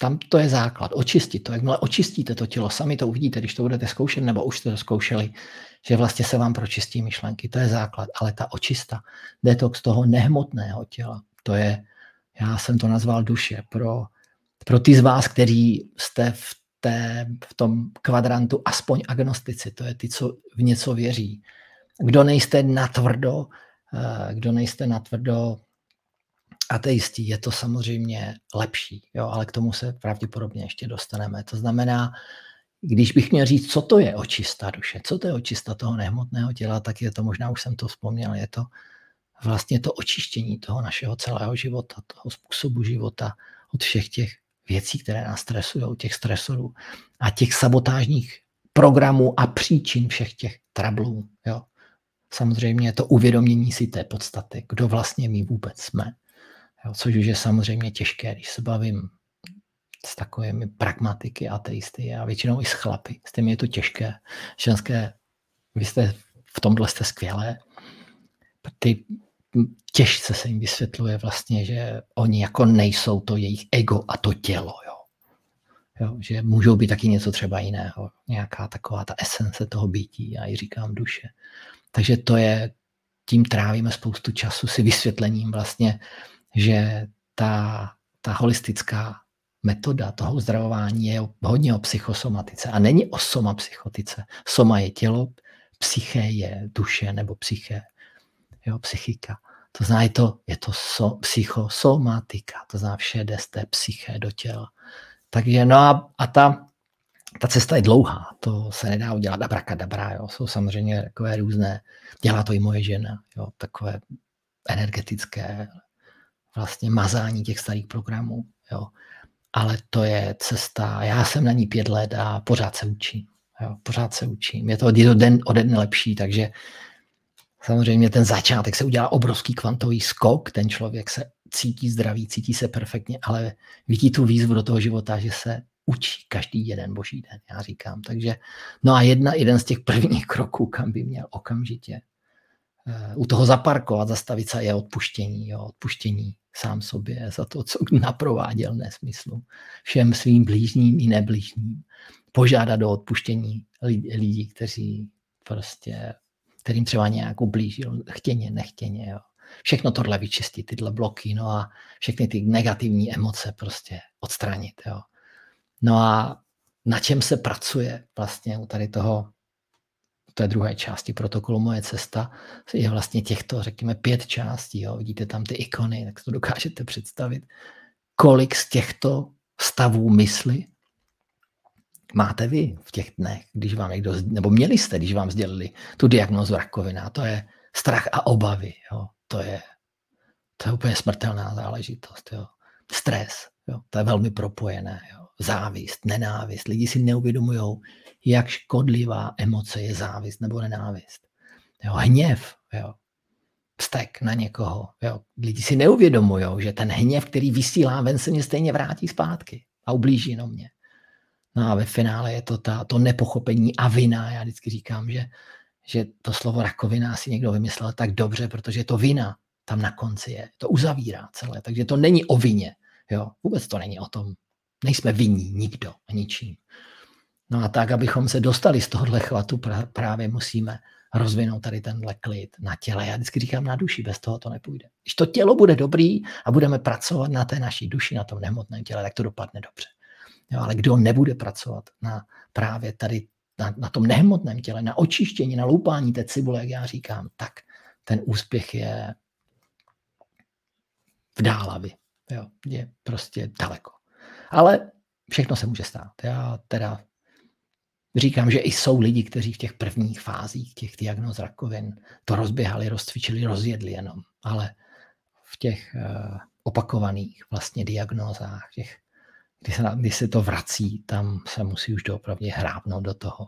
tam to je základ, očistit to. Jakmile očistíte to tělo, sami to uvidíte, když to budete zkoušet, nebo už jste to zkoušeli, že vlastně se vám pročistí myšlenky. To je základ, ale ta očista, detox toho nehmotného těla, to je, já jsem to nazval duše, pro, pro ty z vás, kteří jste v, té, v tom kvadrantu aspoň agnostici, to je ty, co v něco věří. Kdo nejste natvrdo, eh, kdo nejste natvrdo ateisti je to samozřejmě lepší, jo, ale k tomu se pravděpodobně ještě dostaneme. To znamená, když bych měl říct, co to je očista duše, co to je očista toho nehmotného těla, tak je to, možná už jsem to vzpomněl, je to vlastně to očištění toho našeho celého života, toho způsobu života od všech těch věcí, které nás stresují, těch stresorů a těch sabotážních programů a příčin všech těch trablů. Jo. Samozřejmě je to uvědomění si té podstaty, kdo vlastně my vůbec jsme Jo, což už je samozřejmě těžké, když se bavím s takovými pragmatiky, ateisty a většinou i s chlapy. S těmi je to těžké. Ženské, vy jste v tomhle jste skvělé. Ty těžce se jim vysvětluje vlastně, že oni jako nejsou to jejich ego a to tělo. Jo. Jo, že můžou být taky něco třeba jiného, nějaká taková ta esence toho bytí, já ji říkám duše. Takže to je, tím trávíme spoustu času si vysvětlením vlastně, že ta, ta holistická metoda toho uzdravování je hodně o psychosomatice a není o somapsychotice. Soma je tělo, psyché je duše nebo psyché, jo, psychika. To znamená, je to, je to so, psychosomatika, to znamená vše jde z té psyché do těla. Takže no a, a ta, ta cesta je dlouhá, to se nedá udělat abrakadabra, jo. jsou samozřejmě takové různé, dělá to i moje žena, jo, takové energetické vlastně mazání těch starých programů, jo. ale to je cesta, já jsem na ní pět let a pořád se učím, jo. pořád se učím, je to den ode dne lepší, takže samozřejmě ten začátek se udělá obrovský kvantový skok, ten člověk se cítí zdravý, cítí se perfektně, ale vidí tu výzvu do toho života, že se učí každý jeden boží den, já říkám. Takže, no a jedna, jeden z těch prvních kroků, kam by měl okamžitě uh, u toho zaparkovat, zastavit se, je odpuštění. Jo, odpuštění sám sobě za to, co naprováděl nesmyslu. Všem svým blížním i neblížním. Požádat o odpuštění lidí, kteří prostě, kterým třeba nějak ublížil, chtěně, nechtěně. Jo všechno tohle vyčistit, tyhle bloky, no a všechny ty negativní emoce prostě odstranit, jo. No a na čem se pracuje vlastně u tady toho, té druhé části protokolu Moje cesta, je vlastně těchto, řekněme, pět částí, jo. Vidíte tam ty ikony, tak to dokážete představit. Kolik z těchto stavů mysli máte vy v těch dnech, když vám někdo, nebo měli jste, když vám sdělili tu diagnozu rakovina, to je strach a obavy, jo to je, to je úplně smrtelná záležitost. Jo. Stres, jo, to je velmi propojené. Jo. Závist, nenávist. Lidi si neuvědomují, jak škodlivá emoce je závist nebo nenávist. Jo, hněv, jo. Vztek na někoho. Jo. Lidi si neuvědomují, že ten hněv, který vysílá ven, se mě stejně vrátí zpátky a ublíží jenom mě. No a ve finále je to ta, to nepochopení a vina. Já vždycky říkám, že že to slovo rakovina si někdo vymyslel tak dobře, protože to vina tam na konci je. To uzavírá celé. Takže to není o vině. Jo? Vůbec to není o tom. Nejsme vinní nikdo ničím. No a tak, abychom se dostali z tohohle chvatu, právě musíme rozvinout tady tenhle klid na těle. Já vždycky říkám na duši, bez toho to nepůjde. Když to tělo bude dobrý a budeme pracovat na té naší duši, na tom nehmotném těle, tak to dopadne dobře. Jo, ale kdo nebude pracovat na právě tady na, na tom nehmotném těle, na očištění, na loupání té cibule, jak já říkám, tak ten úspěch je v dálavi. Jo, je prostě daleko. Ale všechno se může stát. Já teda říkám, že i jsou lidi, kteří v těch prvních fázích těch diagnóz rakovin to rozběhali, rozcvičili, rozjedli jenom. Ale v těch uh, opakovaných vlastně diagnózách, těch když se, když se to vrací, tam se musí už doopravdy hrábnout do toho.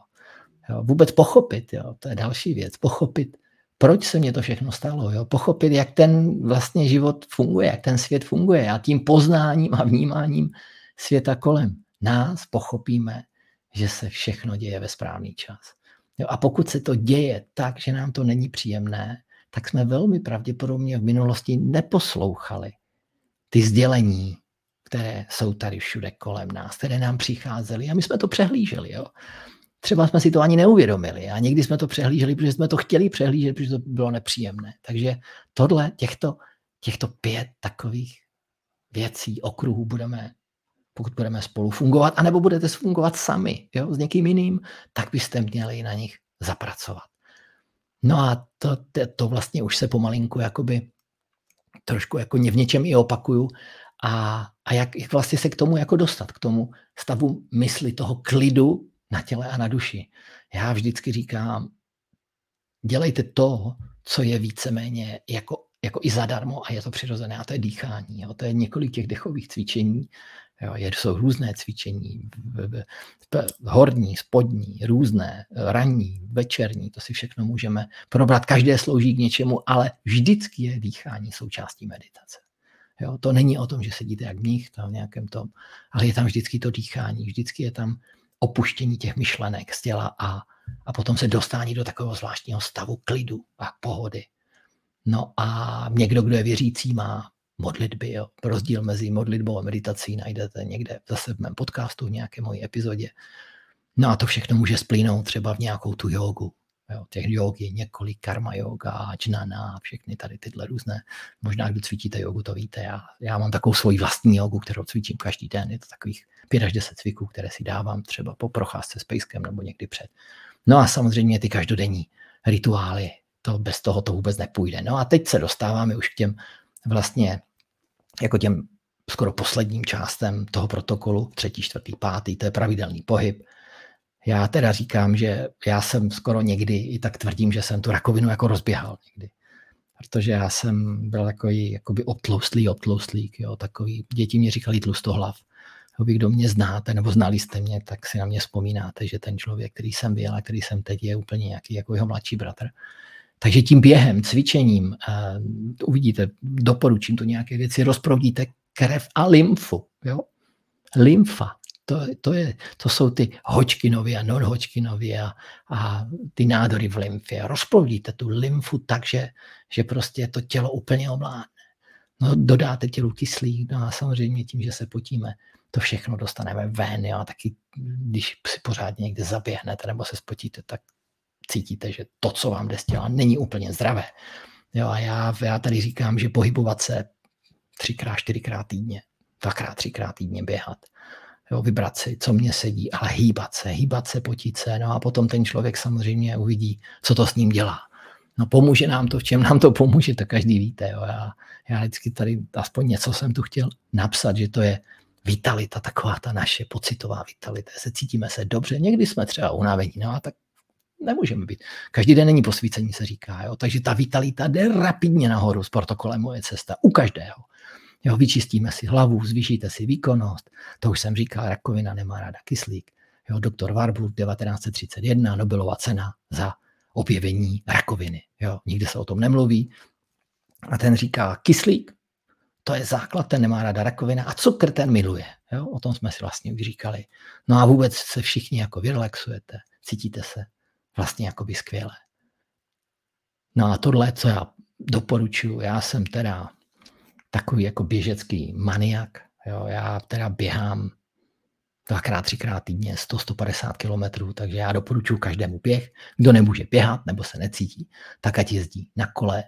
Jo, vůbec pochopit, jo, to je další věc, pochopit, proč se mě to všechno stalo, jo, pochopit, jak ten vlastně život funguje, jak ten svět funguje a tím poznáním a vnímáním světa kolem nás pochopíme, že se všechno děje ve správný čas. Jo, a pokud se to děje tak, že nám to není příjemné, tak jsme velmi pravděpodobně v minulosti neposlouchali ty sdělení, které jsou tady všude kolem nás, které nám přicházely a my jsme to přehlíželi. Jo. Třeba jsme si to ani neuvědomili a někdy jsme to přehlíželi, protože jsme to chtěli přehlížet, protože to bylo nepříjemné. Takže tohle, těchto, těchto pět takových věcí, okruhů budeme, pokud budeme spolu fungovat, anebo budete fungovat sami jo, s někým jiným, tak byste měli na nich zapracovat. No a to, to, to vlastně už se pomalinku jakoby trošku jako v něčem i opakuju, a, a jak, jak vlastně se k tomu jako dostat, k tomu stavu mysli, toho klidu na těle a na duši. Já vždycky říkám, dělejte to, co je víceméně jako, jako i zadarmo a je to přirozené a to je dýchání. Jo. To je několik těch dechových cvičení, jo. Jsou různé cvičení, horní, spodní, různé, ranní, večerní, to si všechno můžeme probrat. Každé slouží k něčemu, ale vždycky je dýchání součástí meditace. Jo, to není o tom, že sedíte jak mních tam v nějakém tom, ale je tam vždycky to dýchání, vždycky je tam opuštění těch myšlenek z těla a, a potom se dostání do takového zvláštního stavu klidu a pohody. No a někdo, kdo je věřící, má modlitby. Jo. Rozdíl mezi modlitbou a meditací najdete někde zase v mém podcastu, v nějaké mojí epizodě. No a to všechno může splínout třeba v nějakou tu jogu. Jo, těch jog je několik, karma yoga, jnana, všechny tady tyhle různé. Možná, kdo cvičíte jogu, to víte. Já, já mám takovou svoji vlastní jogu, kterou cvičím každý den. Je to takových 5 až 10 cviků, které si dávám třeba po procházce s pejskem nebo někdy před. No a samozřejmě ty každodenní rituály, to bez toho to vůbec nepůjde. No a teď se dostáváme už k těm vlastně jako těm skoro posledním částem toho protokolu, třetí, čtvrtý, pátý, to je pravidelný pohyb. Já teda říkám, že já jsem skoro někdy i tak tvrdím, že jsem tu rakovinu jako rozběhal někdy. Protože já jsem byl takový jakoby otloustlý, otloustlík, jo, takový, děti mě říkali tlustohlav. Vy, kdo mě znáte, nebo znali jste mě, tak si na mě vzpomínáte, že ten člověk, který jsem byl a který jsem teď, je úplně nějaký jako jeho mladší bratr. Takže tím během, cvičením, uh, uvidíte, doporučím tu nějaké věci, rozproudíte krev a lymfu. Jo? Lymfa, to, to, je, to jsou ty hočkinovy a non-hočkinovy a, a ty nádory v lymfě. Rozproudíte tu lymfu tak, že, že prostě to tělo úplně omládne. No, dodáte tělu kyslík, no a samozřejmě tím, že se potíme, to všechno dostaneme ven. Jo? A taky, když si pořádně někde zaběhnete nebo se spotíte, tak cítíte, že to, co vám jde z těla, není úplně zdravé. Jo, a já, já tady říkám, že pohybovat se třikrát, čtyřikrát týdně, dvakrát, třikrát týdně běhat, jo, vybrat si, co mě sedí, ale hýbat se, hýbat se, potit se, no a potom ten člověk samozřejmě uvidí, co to s ním dělá. No pomůže nám to, v čem nám to pomůže, to každý víte. Jo. Já, já vždycky tady aspoň něco jsem tu chtěl napsat, že to je vitalita, taková ta naše pocitová vitalita. Se cítíme se dobře, někdy jsme třeba unavení, no a tak nemůžeme být. Každý den není posvícení, se říká. Jo? Takže ta vitalita jde rapidně nahoru s protokolem Moje cesta. U každého. Jo, vyčistíme si hlavu, zvýšíte si výkonnost. To už jsem říkal, rakovina nemá ráda kyslík. Jo, doktor Warburg 1931, Nobelova cena za objevení rakoviny. Jo, nikde se o tom nemluví. A ten říká, kyslík, to je základ, ten nemá ráda rakovina a cukr ten miluje. Jo, o tom jsme si vlastně už říkali. No a vůbec se všichni jako vyrelaxujete, cítíte se vlastně jakoby skvěle. No a tohle, co já doporučuji, já jsem teda takový jako běžecký maniak, jo, já teda běhám dvakrát, třikrát týdně, 100-150 kilometrů, takže já doporučuji každému běh. Kdo nemůže běhat nebo se necítí, tak ať jezdí na kole,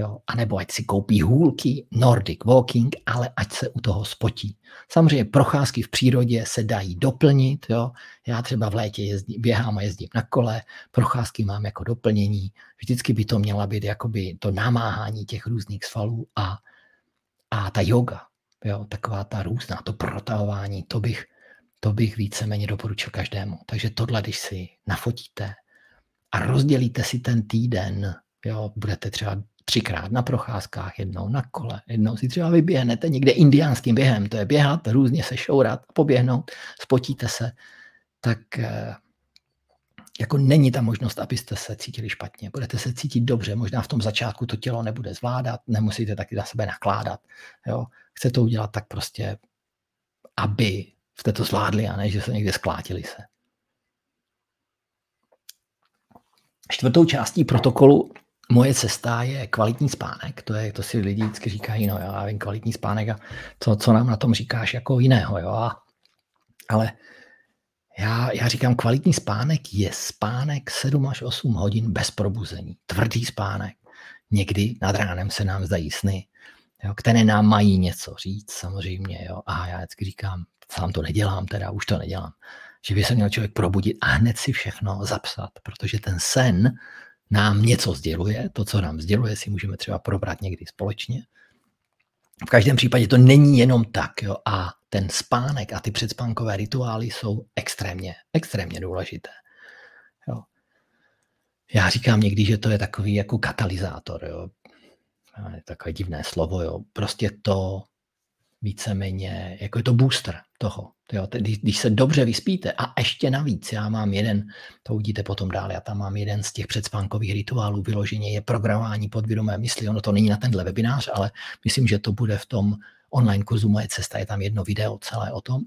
Jo? A nebo ať si koupí hůlky, Nordic Walking, ale ať se u toho spotí. Samozřejmě procházky v přírodě se dají doplnit. Jo? Já třeba v létě jezdí, běhám a jezdím na kole, procházky mám jako doplnění. Vždycky by to měla být jakoby to namáhání těch různých svalů a, a ta yoga. Jo? Taková ta různá, to protahování, to bych, to bych víceméně doporučil každému. Takže tohle, když si nafotíte a rozdělíte si ten týden, jo, budete třeba třikrát na procházkách, jednou na kole, jednou si třeba vyběhnete někde indiánským během, to je běhat, různě se šourat, poběhnout, spotíte se, tak eh, jako není ta možnost, abyste se cítili špatně. Budete se cítit dobře, možná v tom začátku to tělo nebude zvládat, nemusíte taky na sebe nakládat. Jo? Chce to udělat tak prostě, aby jste to zvládli a ne, že se někde sklátili se. Čtvrtou částí protokolu moje cesta je kvalitní spánek. To, je, to si lidi vždycky říkají, no já vím, kvalitní spánek a co, co nám na tom říkáš jako jiného. Jo? A, ale já, já říkám, kvalitní spánek je spánek 7 až 8 hodin bez probuzení. Tvrdý spánek. Někdy nad ránem se nám zdají sny, jo, které nám mají něco říct samozřejmě. Jo. A já vždycky říkám, sám to nedělám, teda už to nedělám. Že by se měl člověk probudit a hned si všechno zapsat, protože ten sen nám něco sděluje, to, co nám sděluje, si můžeme třeba probrat někdy společně. V každém případě to není jenom tak. Jo? A ten spánek a ty předspánkové rituály jsou extrémně, extrémně důležité. Jo? Já říkám někdy, že to je takový jako katalyzátor. Jo? Je takové divné slovo. Jo? Prostě to víceméně, jako je to booster toho. Jo, když, když se dobře vyspíte a ještě navíc, já mám jeden, to uvidíte potom dál, já tam mám jeden z těch předspánkových rituálů, vyloženě je programování podvědomé mysli. Ono to není na tenhle webinář, ale myslím, že to bude v tom online kurzu Moje cesta, je tam jedno video celé o tom.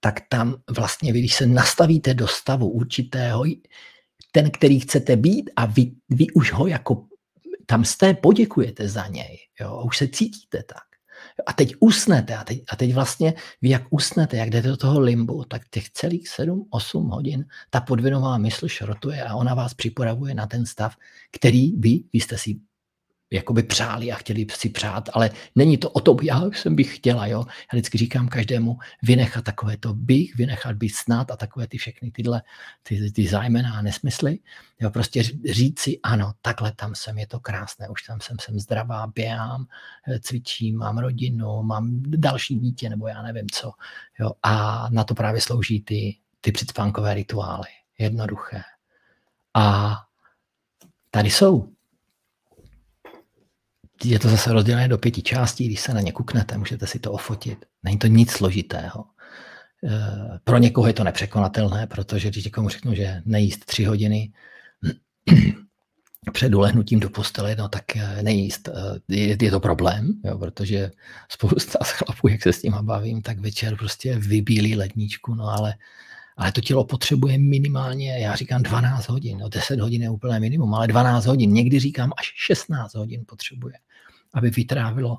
Tak tam vlastně, když se nastavíte do stavu určitého, ten, který chcete být a vy, vy už ho jako tam jste, poděkujete za něj. Jo? Už se cítíte tak. A teď usnete a teď, a teď vlastně vy jak usnete, jak jdete do toho limbu, tak těch celých 7-8 hodin ta podvědomá mysl šrotuje a ona vás připravuje na ten stav, který vy, vy jste si jakoby přáli a chtěli si přát, ale není to o to, já jsem bych chtěla, jo. Já vždycky říkám každému vynechat takové to bych, vynechat být snad a takové ty všechny tyhle, ty, ty zájmená a nesmysly, jo, prostě říct si, ano, takhle tam jsem, je to krásné, už tam jsem, jsem zdravá, běhám, eh, cvičím, mám rodinu, mám další dítě, nebo já nevím co, jo, a na to právě slouží ty, ty předspánkové rituály, jednoduché. A tady jsou je to zase rozdělené do pěti částí, když se na ně kuknete, můžete si to ofotit. Není to nic složitého. Eh, pro někoho je to nepřekonatelné, protože když někomu řeknu, že nejíst tři hodiny před ulehnutím do postele, no tak eh, nejíst, eh, je, je to problém, jo, protože spousta chlapů, jak se s tím bavím, tak večer prostě vybílí ledničku, no ale ale to tělo potřebuje minimálně, já říkám 12 hodin, no 10 hodin je úplné minimum, ale 12 hodin, někdy říkám až 16 hodin potřebuje, aby vytrávilo,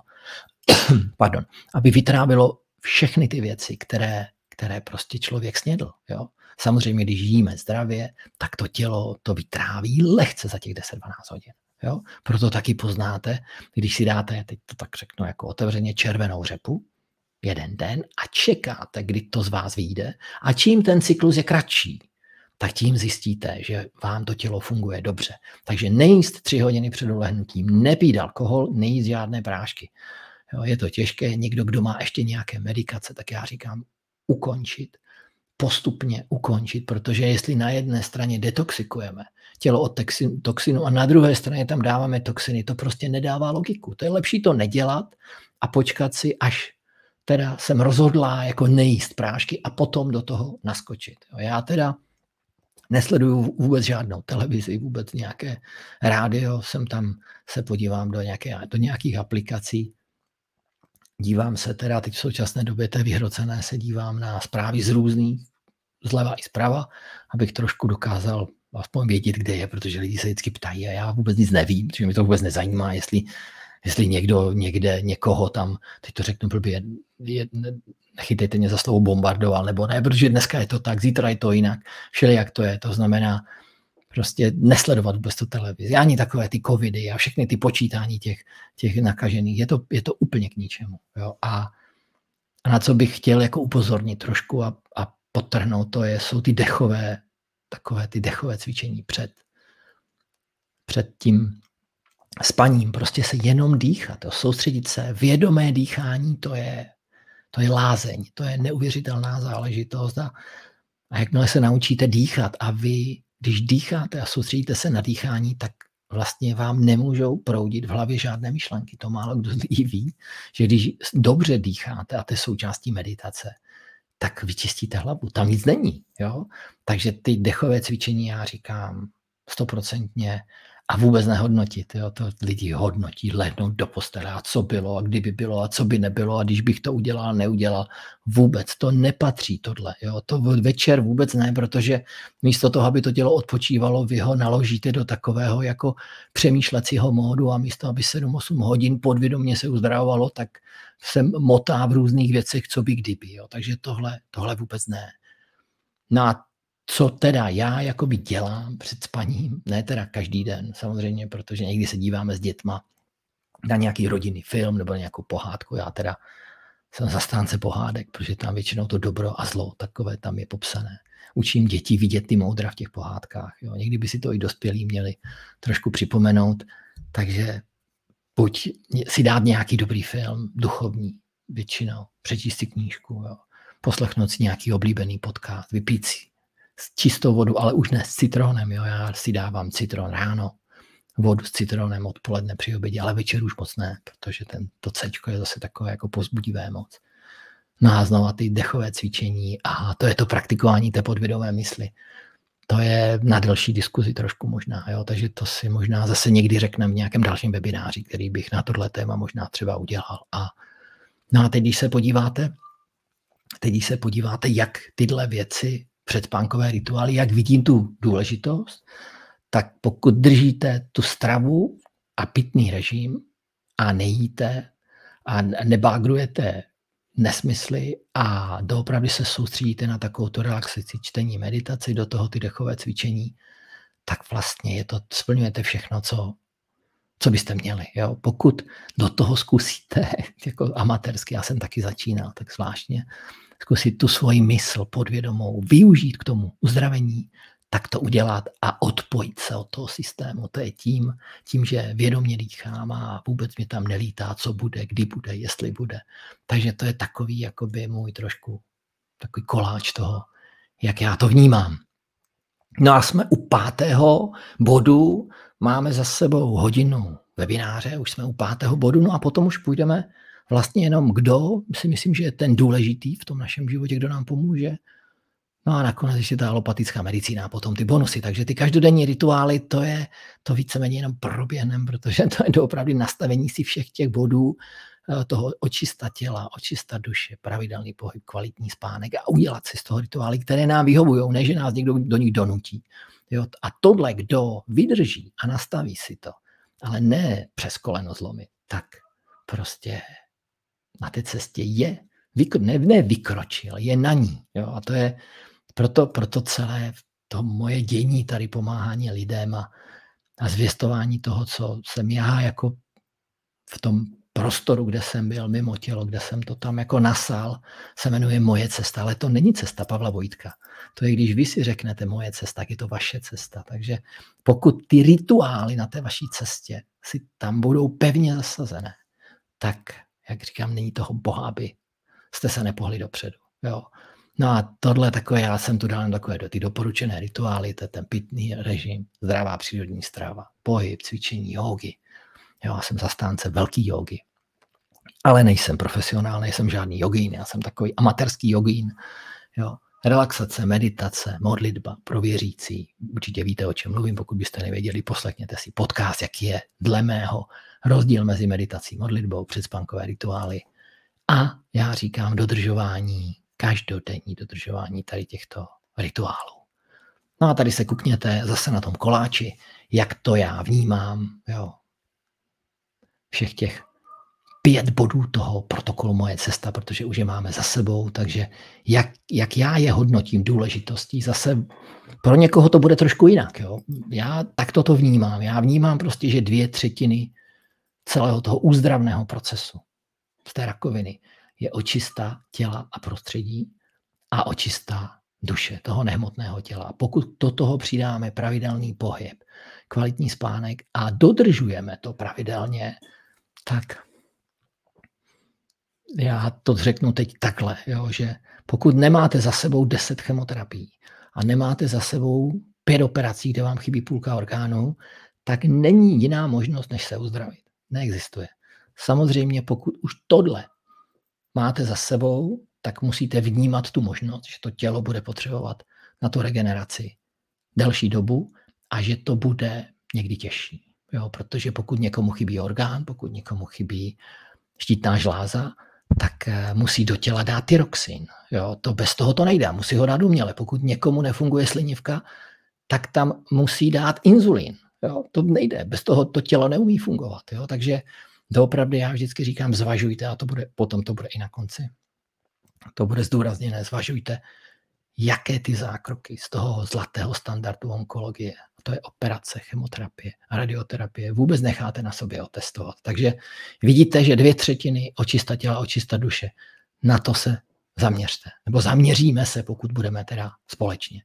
pardon, aby vytrávilo všechny ty věci, které, které prostě člověk snědl. Jo? Samozřejmě, když jíme zdravě, tak to tělo to vytráví lehce za těch 10-12 hodin. Jo? Proto taky poznáte, když si dáte, teď to tak řeknu jako otevřeně, červenou řepu, jeden den a čekáte, kdy to z vás vyjde. A čím ten cyklus je kratší, tak tím zjistíte, že vám to tělo funguje dobře. Takže nejíst tři hodiny před ulehnutím, nepít alkohol, nejíst žádné prášky. Jo, je to těžké, někdo, kdo má ještě nějaké medikace, tak já říkám ukončit, postupně ukončit, protože jestli na jedné straně detoxikujeme tělo od toxinu a na druhé straně tam dáváme toxiny, to prostě nedává logiku. To je lepší to nedělat a počkat si, až teda jsem rozhodlá jako nejíst prášky a potom do toho naskočit. Já teda nesleduju vůbec žádnou televizi, vůbec nějaké rádio, jsem tam se podívám do, nějaké, do nějakých aplikací, dívám se teda, teď v současné době té vyhrocené, se dívám na zprávy z různých, zleva i zprava, abych trošku dokázal aspoň vědět, kde je, protože lidi se vždycky ptají a já vůbec nic nevím, protože mi to vůbec nezajímá, jestli jestli někdo někde někoho tam, teď to řeknu blbě, je, nechytejte mě za slovo bombardoval, nebo ne, protože dneska je to tak, zítra je to jinak, všeli jak to je, to znamená prostě nesledovat vůbec to televizi, ani takové ty covidy a všechny ty počítání těch, těch nakažených, je to, je to úplně k ničemu. Jo? A, a na co bych chtěl jako upozornit trošku a, a potrhnout, to je, jsou ty dechové, takové ty dechové cvičení před, před tím spaním, prostě se jenom dýchat, jo, soustředit se, vědomé dýchání, to je, to je lázeň, to je neuvěřitelná záležitost a, a jakmile se naučíte dýchat a vy, když dýcháte a soustředíte se na dýchání, tak vlastně vám nemůžou proudit v hlavě žádné myšlenky. To málo kdo lidí ví, že když dobře dýcháte, a to je součástí meditace, tak vyčistíte hlavu. Tam nic není. Jo? Takže ty dechové cvičení, já říkám, stoprocentně a vůbec nehodnotit. Jo. To lidi hodnotí, lehnout do postele a co bylo a kdyby bylo a co by nebylo a když bych to udělal, neudělal. Vůbec to nepatří tohle. Jo. To večer vůbec ne, protože místo toho, aby to tělo odpočívalo, vy ho naložíte do takového jako přemýšlecího módu a místo, aby 7-8 hodin podvědomě se uzdravovalo, tak se motá v různých věcech, co by kdyby. Jo. Takže tohle, tohle vůbec ne. No a co teda já jakoby dělám před spaním, ne teda každý den samozřejmě, protože někdy se díváme s dětma na nějaký rodinný film nebo nějakou pohádku. Já teda jsem zastánce pohádek, protože tam většinou to dobro a zlo takové tam je popsané. Učím děti vidět ty moudra v těch pohádkách. Jo. Někdy by si to i dospělí měli trošku připomenout. Takže buď si dát nějaký dobrý film, duchovní, většinou, přečíst si knížku, jo. poslechnout si nějaký oblíbený podcast, vypít si čistou vodu, ale už ne s citronem. Jo. Já si dávám citron ráno, vodu s citronem odpoledne při obědě, ale večer už moc ne, protože ten, to cečko je zase takové jako pozbudivé moc. No a znova ty dechové cvičení a to je to praktikování té podvědomé mysli. To je na delší diskuzi trošku možná, jo? takže to si možná zase někdy řekneme v nějakém dalším webináři, který bych na tohle téma možná třeba udělal. A, no a teď, když se podíváte, teď, když se podíváte, jak tyhle věci předspánkové rituály, jak vidím tu důležitost, tak pokud držíte tu stravu a pitný režim a nejíte a nebágrujete nesmysly a doopravdy se soustředíte na takovou relaxaci, čtení, meditaci, do toho ty dechové cvičení, tak vlastně je to, splňujete všechno, co, co byste měli. Jo? Pokud do toho zkusíte, jako amatérsky, já jsem taky začínal, tak zvláštně, zkusit tu svoji mysl podvědomou využít k tomu uzdravení, tak to udělat a odpojit se od toho systému. To je tím, tím, že vědomě dýchám a vůbec mě tam nelítá, co bude, kdy bude, jestli bude. Takže to je takový jakoby můj trošku takový koláč toho, jak já to vnímám. No a jsme u pátého bodu, máme za sebou hodinu webináře, už jsme u pátého bodu, no a potom už půjdeme vlastně jenom kdo, si myslím, že je ten důležitý v tom našem životě, kdo nám pomůže, No a nakonec ještě ta alopatická medicína a potom ty bonusy. Takže ty každodenní rituály, to je to víceméně jenom proběhnem, protože to je opravdu nastavení si všech těch bodů eh, toho očista těla, očista duše, pravidelný pohyb, kvalitní spánek a udělat si z toho rituály, které nám vyhovují, ne že nás někdo do nich donutí. Jo? A tohle, kdo vydrží a nastaví si to, ale ne přes koleno zlomit, tak prostě na té cestě je, ne, ne vykročil, je na ní. Jo? A to je, proto, proto celé to moje dění tady pomáhání lidem a, a zvěstování toho, co jsem já jako v tom prostoru, kde jsem byl, mimo tělo, kde jsem to tam jako nasal, se jmenuje moje cesta, ale to není cesta Pavla Vojtka. To je, když vy si řeknete moje cesta, tak je to vaše cesta. Takže pokud ty rituály na té vaší cestě si tam budou pevně zasazené, tak, jak říkám, není toho boha, aby jste se nepohli dopředu. Jo. No a tohle takové, já jsem tu dal takové do ty doporučené rituály, to je ten pitný režim, zdravá přírodní strava, pohyb, cvičení, jogy. Jo, já jsem zastánce velký jogy. Ale nejsem profesionál, nejsem žádný jogín, já jsem takový amatérský jogín. Jo. Relaxace, meditace, modlitba pro věřící. Určitě víte, o čem mluvím, pokud byste nevěděli, poslechněte si podcast, jaký je dle mého rozdíl mezi meditací, modlitbou, předspankové rituály. A já říkám dodržování každodenní dodržování tady těchto rituálů. No a tady se kukněte zase na tom koláči, jak to já vnímám, jo. Všech těch pět bodů toho protokolu Moje cesta, protože už je máme za sebou, takže jak, jak já je hodnotím důležitostí, zase pro někoho to bude trošku jinak. Jo. Já takto to vnímám. Já vnímám prostě, že dvě třetiny celého toho úzdravného procesu z té rakoviny je očista těla a prostředí a očista duše, toho nehmotného těla. Pokud do toho přidáme pravidelný pohyb, kvalitní spánek a dodržujeme to pravidelně, tak já to řeknu teď takhle, jo, že pokud nemáte za sebou 10 chemoterapií a nemáte za sebou pět operací, kde vám chybí půlka orgánů, tak není jiná možnost, než se uzdravit. Neexistuje. Samozřejmě, pokud už tohle máte za sebou, tak musíte vnímat tu možnost, že to tělo bude potřebovat na tu regeneraci delší dobu a že to bude někdy těžší. Jo, protože pokud někomu chybí orgán, pokud někomu chybí štítná žláza, tak eh, musí do těla dát tyroxin. Jo, to bez toho to nejde, musí ho dát uměle. Pokud někomu nefunguje slinivka, tak tam musí dát inzulín. Jo, to nejde, bez toho to tělo neumí fungovat. Jo, takže doopravdy já vždycky říkám, zvažujte a to bude, potom to bude i na konci. To bude zdůrazněné, zvažujte, jaké ty zákroky z toho zlatého standardu onkologie, to je operace, chemoterapie, radioterapie, vůbec necháte na sobě otestovat. Takže vidíte, že dvě třetiny očista těla, očista duše, na to se zaměřte. Nebo zaměříme se, pokud budeme teda společně.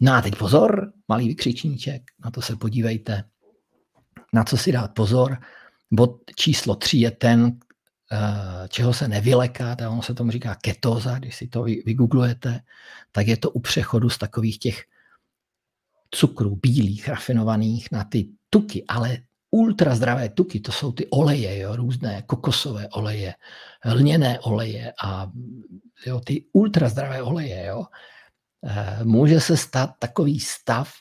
No a teď pozor, malý vykřičníček, na to se podívejte. Na co si dát pozor? Bod číslo tři je ten, eh, čeho se nevylekat, a ono se tomu říká ketóza, když si to vygooglujete, tak je to u přechodu z takových těch cukrů bílých, rafinovaných na ty tuky, ale ultra zdravé tuky, to jsou ty oleje, jo, různé kokosové oleje, lněné oleje a jo, ty ultra zdravé oleje, jo, může se stát takový stav,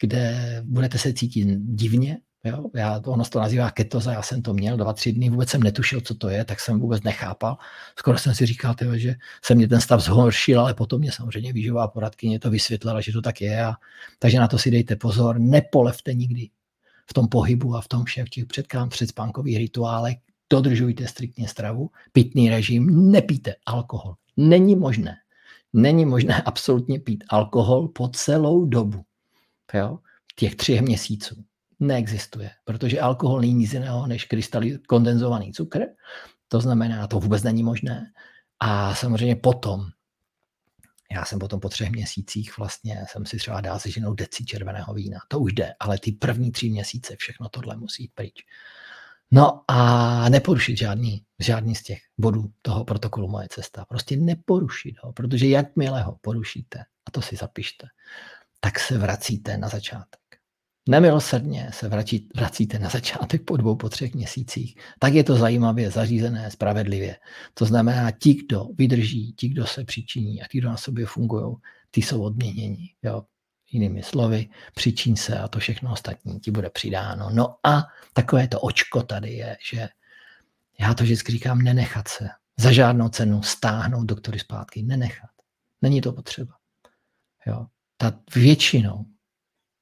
kde budete se cítit divně, Jo? Já, ono to nazývá ketoza, já jsem to měl dva, tři dny, vůbec jsem netušil, co to je, tak jsem vůbec nechápal. Skoro jsem si říkal, tyjo, že se mě ten stav zhoršil, ale potom mě samozřejmě výživová poradkyně to vysvětlila, že to tak je. A, takže na to si dejte pozor, nepolevte nikdy v tom pohybu a v tom všem, v těch předkám předspánkových rituálech, dodržujte striktně stravu, pitný režim, nepijte alkohol. Není možné. Není možné absolutně pít alkohol po celou dobu. Jo? Těch tři měsíců. Neexistuje, protože alkohol není nic jiného než krystali kondenzovaný cukr. To znamená, to vůbec není možné. A samozřejmě potom, já jsem potom po třech měsících vlastně jsem si třeba dal se ženou deci červeného vína. To už jde, ale ty první tři měsíce všechno tohle musí jít pryč. No a neporušit žádný, žádný z těch bodů toho protokolu Moje cesta. Prostě neporušit ho, protože jakmile ho porušíte, a to si zapište, tak se vracíte na začátek. Nemilosrdně se vrací, vracíte na začátek po dvou, po třech měsících. Tak je to zajímavě zařízené, spravedlivě. To znamená, ti, kdo vydrží, ti, kdo se přičiní a ti, kdo na sobě fungují, ty jsou odměněni. Jo? Jinými slovy, přičíň se a to všechno ostatní ti bude přidáno. No a takové to očko tady je, že já to vždycky říkám, nenechat se za žádnou cenu stáhnout doktory zpátky. Nenechat. Není to potřeba. Jo. Ta většinou,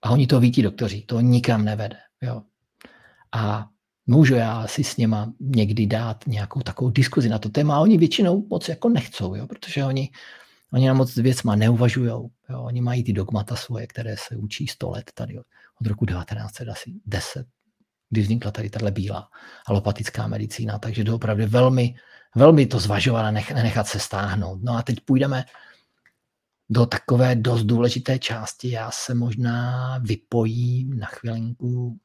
a oni to ví, ti doktoři, to nikam nevede. Jo. A můžu já si s něma někdy dát nějakou takovou diskuzi na to téma a oni většinou moc jako nechcou, jo, protože oni Oni na moc věcma neuvažují. Oni mají ty dogmata svoje, které se učí 100 let tady od roku 1910, kdy vznikla tady tahle bílá alopatická medicína. Takže to opravdu velmi, velmi to zvažovat a nech, nenechat se stáhnout. No a teď půjdeme do takové dost důležité části. Já se možná vypojím na chvilinku,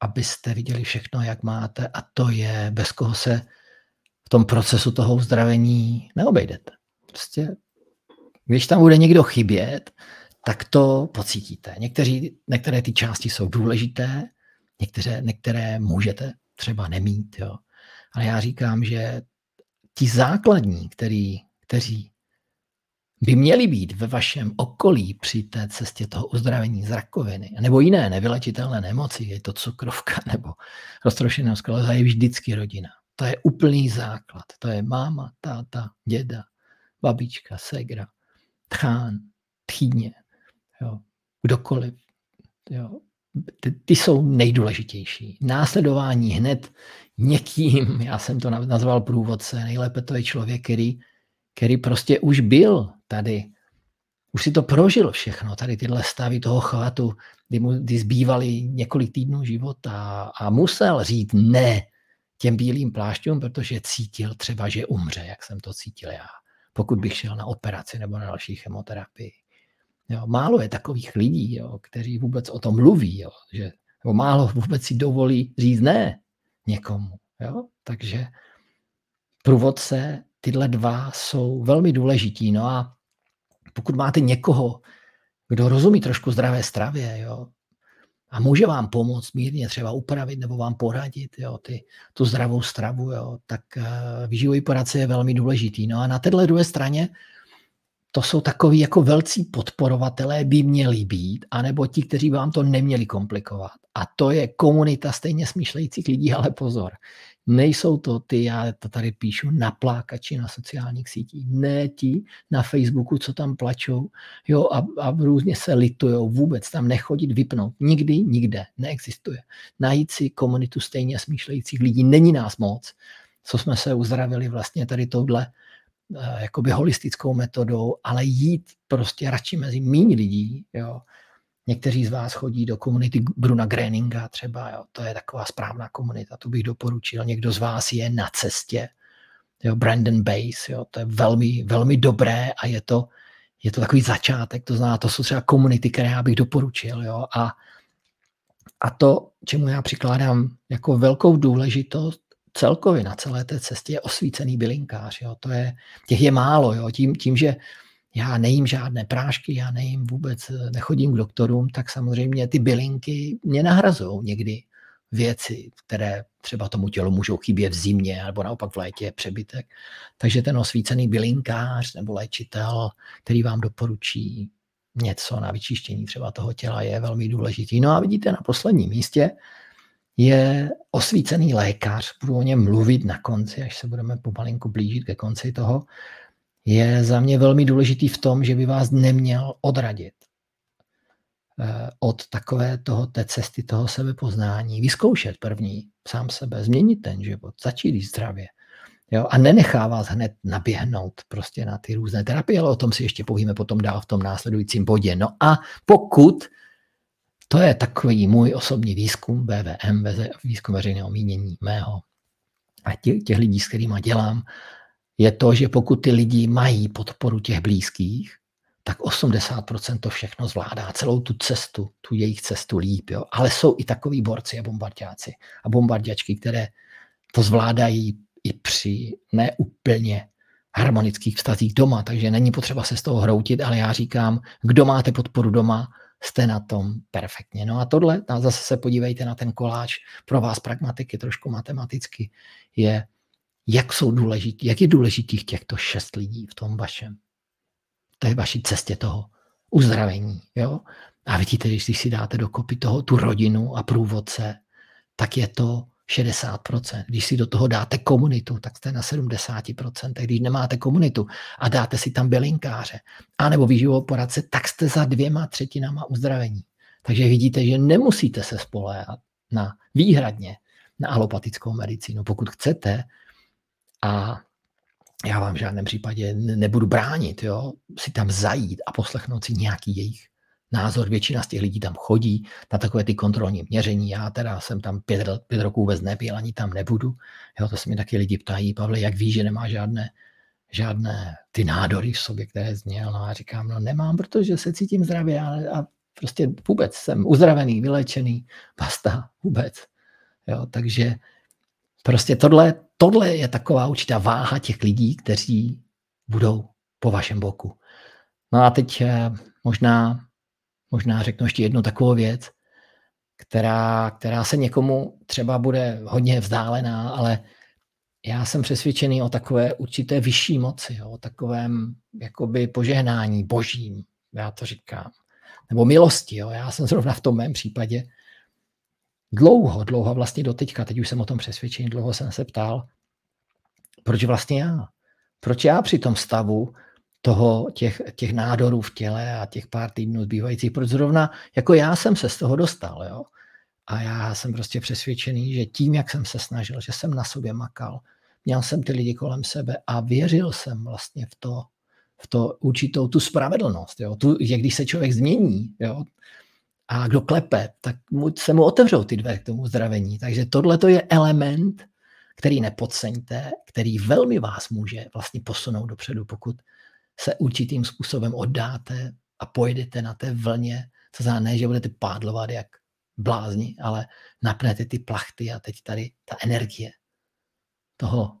abyste viděli všechno, jak máte. A to je, bez koho se v tom procesu toho uzdravení neobejdete. Prostě, když tam bude někdo chybět, tak to pocítíte. Někteří, některé ty části jsou důležité, některé, některé můžete třeba nemít. Jo. Ale já říkám, že ti základní, který, kteří by měli být ve vašem okolí při té cestě toho uzdravení z rakoviny nebo jiné nevylečitelné nemoci, je to cukrovka nebo roztrošeného skleroza, je vždycky rodina. To je úplný základ. To je máma, táta, děda, babička, segra, tchán, tchýně, jo, kdokoliv. Jo. Ty, ty jsou nejdůležitější. Následování hned někým, já jsem to nazval průvodce, nejlépe to je člověk, který, který prostě už byl tady, už si to prožil všechno, tady tyhle stavy toho chvatu, kdy mu kdy zbývali několik týdnů života a musel říct ne těm bílým plášťům, protože cítil třeba, že umře, jak jsem to cítil já pokud bych šel na operaci nebo na další chemoterapii. Jo, málo je takových lidí, jo, kteří vůbec o tom mluví, jo, že, nebo málo vůbec si dovolí říct ne někomu. Jo. Takže průvodce, tyhle dva jsou velmi důležití. No a pokud máte někoho, kdo rozumí trošku zdravé stravě, jo, a může vám pomoct mírně třeba upravit nebo vám poradit jo, ty, tu zdravou stravu, jo, tak uh, výživový poradce je velmi důležitý. No a na téhle druhé straně to jsou takový jako velcí podporovatelé by měli být, anebo ti, kteří vám to neměli komplikovat. A to je komunita stejně smýšlejících lidí, ale pozor. Nejsou to ty, já to tady píšu, naplákači na sociálních sítích. Ne ti na Facebooku, co tam plačou jo, a, a různě se litujou. Vůbec tam nechodit, vypnout. Nikdy, nikde. Neexistuje. Najít si komunitu stejně smýšlejících lidí. Není nás moc, co jsme se uzdravili vlastně tady touhle eh, jakoby holistickou metodou, ale jít prostě radši mezi méně lidí, jo, Někteří z vás chodí do komunity Bruna Greninga třeba, jo, to je taková správná komunita, to bych doporučil. Někdo z vás je na cestě, jo, Brandon Base, jo, to je velmi, velmi dobré a je to, je to takový začátek, to znamená, to jsou třeba komunity, které já bych doporučil. Jo, a, a to, čemu já přikládám jako velkou důležitost celkově na celé té cestě, je osvícený bylinkář. Jo, to je, těch je málo, jo, tím, tím, že já nejím žádné prášky, já nejím vůbec, nechodím k doktorům, tak samozřejmě ty bylinky mě nahrazují někdy věci, které třeba tomu tělu můžou chybět v zimě nebo naopak v létě je přebytek. Takže ten osvícený bylinkář nebo léčitel, který vám doporučí něco na vyčištění třeba toho těla, je velmi důležitý. No a vidíte na posledním místě je osvícený lékař, budu o něm mluvit na konci, až se budeme pomalinku blížit ke konci toho, je za mě velmi důležitý v tom, že by vás neměl odradit. eh, od takové toho, té cesty toho sebepoznání, vyzkoušet první sám sebe, změnit ten život, začít zdravě. Jo? A nenechá vás hned naběhnout prostě na ty různé terapie, ale o tom si ještě povíme potom dál v tom následujícím bodě. No a pokud to je takový můj osobní výzkum BVM, výzkum veřejného mínění mého a těch, těch lidí, s kterými dělám, je to, že pokud ty lidi mají podporu těch blízkých, tak 80% to všechno zvládá, celou tu cestu, tu jejich cestu líp. Jo? Ale jsou i takový borci a bombardáci a bombardiačky, které to zvládají i při neúplně harmonických vztazích doma, takže není potřeba se z toho hroutit, ale já říkám, kdo máte podporu doma, jste na tom perfektně. No a tohle, a zase se podívejte na ten koláč, pro vás pragmatiky, trošku matematicky, je, jak jsou důležitý, jak je důležitých těchto šest lidí v tom vašem, v té vaší cestě toho uzdravení. Jo? A vidíte, když si dáte dokopy toho, tu rodinu a průvodce, tak je to 60%. Když si do toho dáte komunitu, tak jste na 70%. Když nemáte komunitu a dáte si tam bylinkáře anebo výživovou poradce, tak jste za dvěma třetinama uzdravení. Takže vidíte, že nemusíte se spoléhat na výhradně na alopatickou medicínu. Pokud chcete, a já vám v žádném případě nebudu bránit, jo, si tam zajít a poslechnout si nějaký jejich názor. Většina z těch lidí tam chodí na takové ty kontrolní měření. Já teda jsem tam pět, pět roků vůbec nebyl, ani tam nebudu. Jo, to se mi taky lidi ptají, Pavle, jak víš, že nemá žádné, žádné ty nádory v sobě, které zněl. No a říkám, no nemám, protože se cítím zdravě a, a prostě vůbec jsem uzdravený, vylečený, basta, vůbec. Jo, takže prostě tohle, tohle je taková určitá váha těch lidí, kteří budou po vašem boku. No a teď eh, možná možná řeknu ještě jednu takovou věc, která, která se někomu třeba bude hodně vzdálená, ale já jsem přesvědčený o takové určité vyšší moci, jo, o takovém jakoby požehnání božím, já to říkám, nebo milosti. Jo. Já jsem zrovna v tom mém případě dlouho, dlouho vlastně doteďka, teď už jsem o tom přesvědčený, dlouho jsem se ptal, proč vlastně já? Proč já při tom stavu toho, těch, těch nádorů v těle a těch pár týdnů zbývajících, proč zrovna jako já jsem se z toho dostal, jo. A já jsem prostě přesvědčený, že tím, jak jsem se snažil, že jsem na sobě makal, měl jsem ty lidi kolem sebe a věřil jsem vlastně v to, v to určitou tu spravedlnost, jo. Tu, že když se člověk změní, jo, a kdo klepe, tak mu, se mu otevřou ty dveře k tomu zdravení. Takže tohle je element, který nepodceňte, který velmi vás může vlastně posunout dopředu, pokud se určitým způsobem oddáte a pojedete na té vlně, co znamená ne, že budete pádlovat jak blázni, ale napnete ty plachty a teď tady ta energie toho,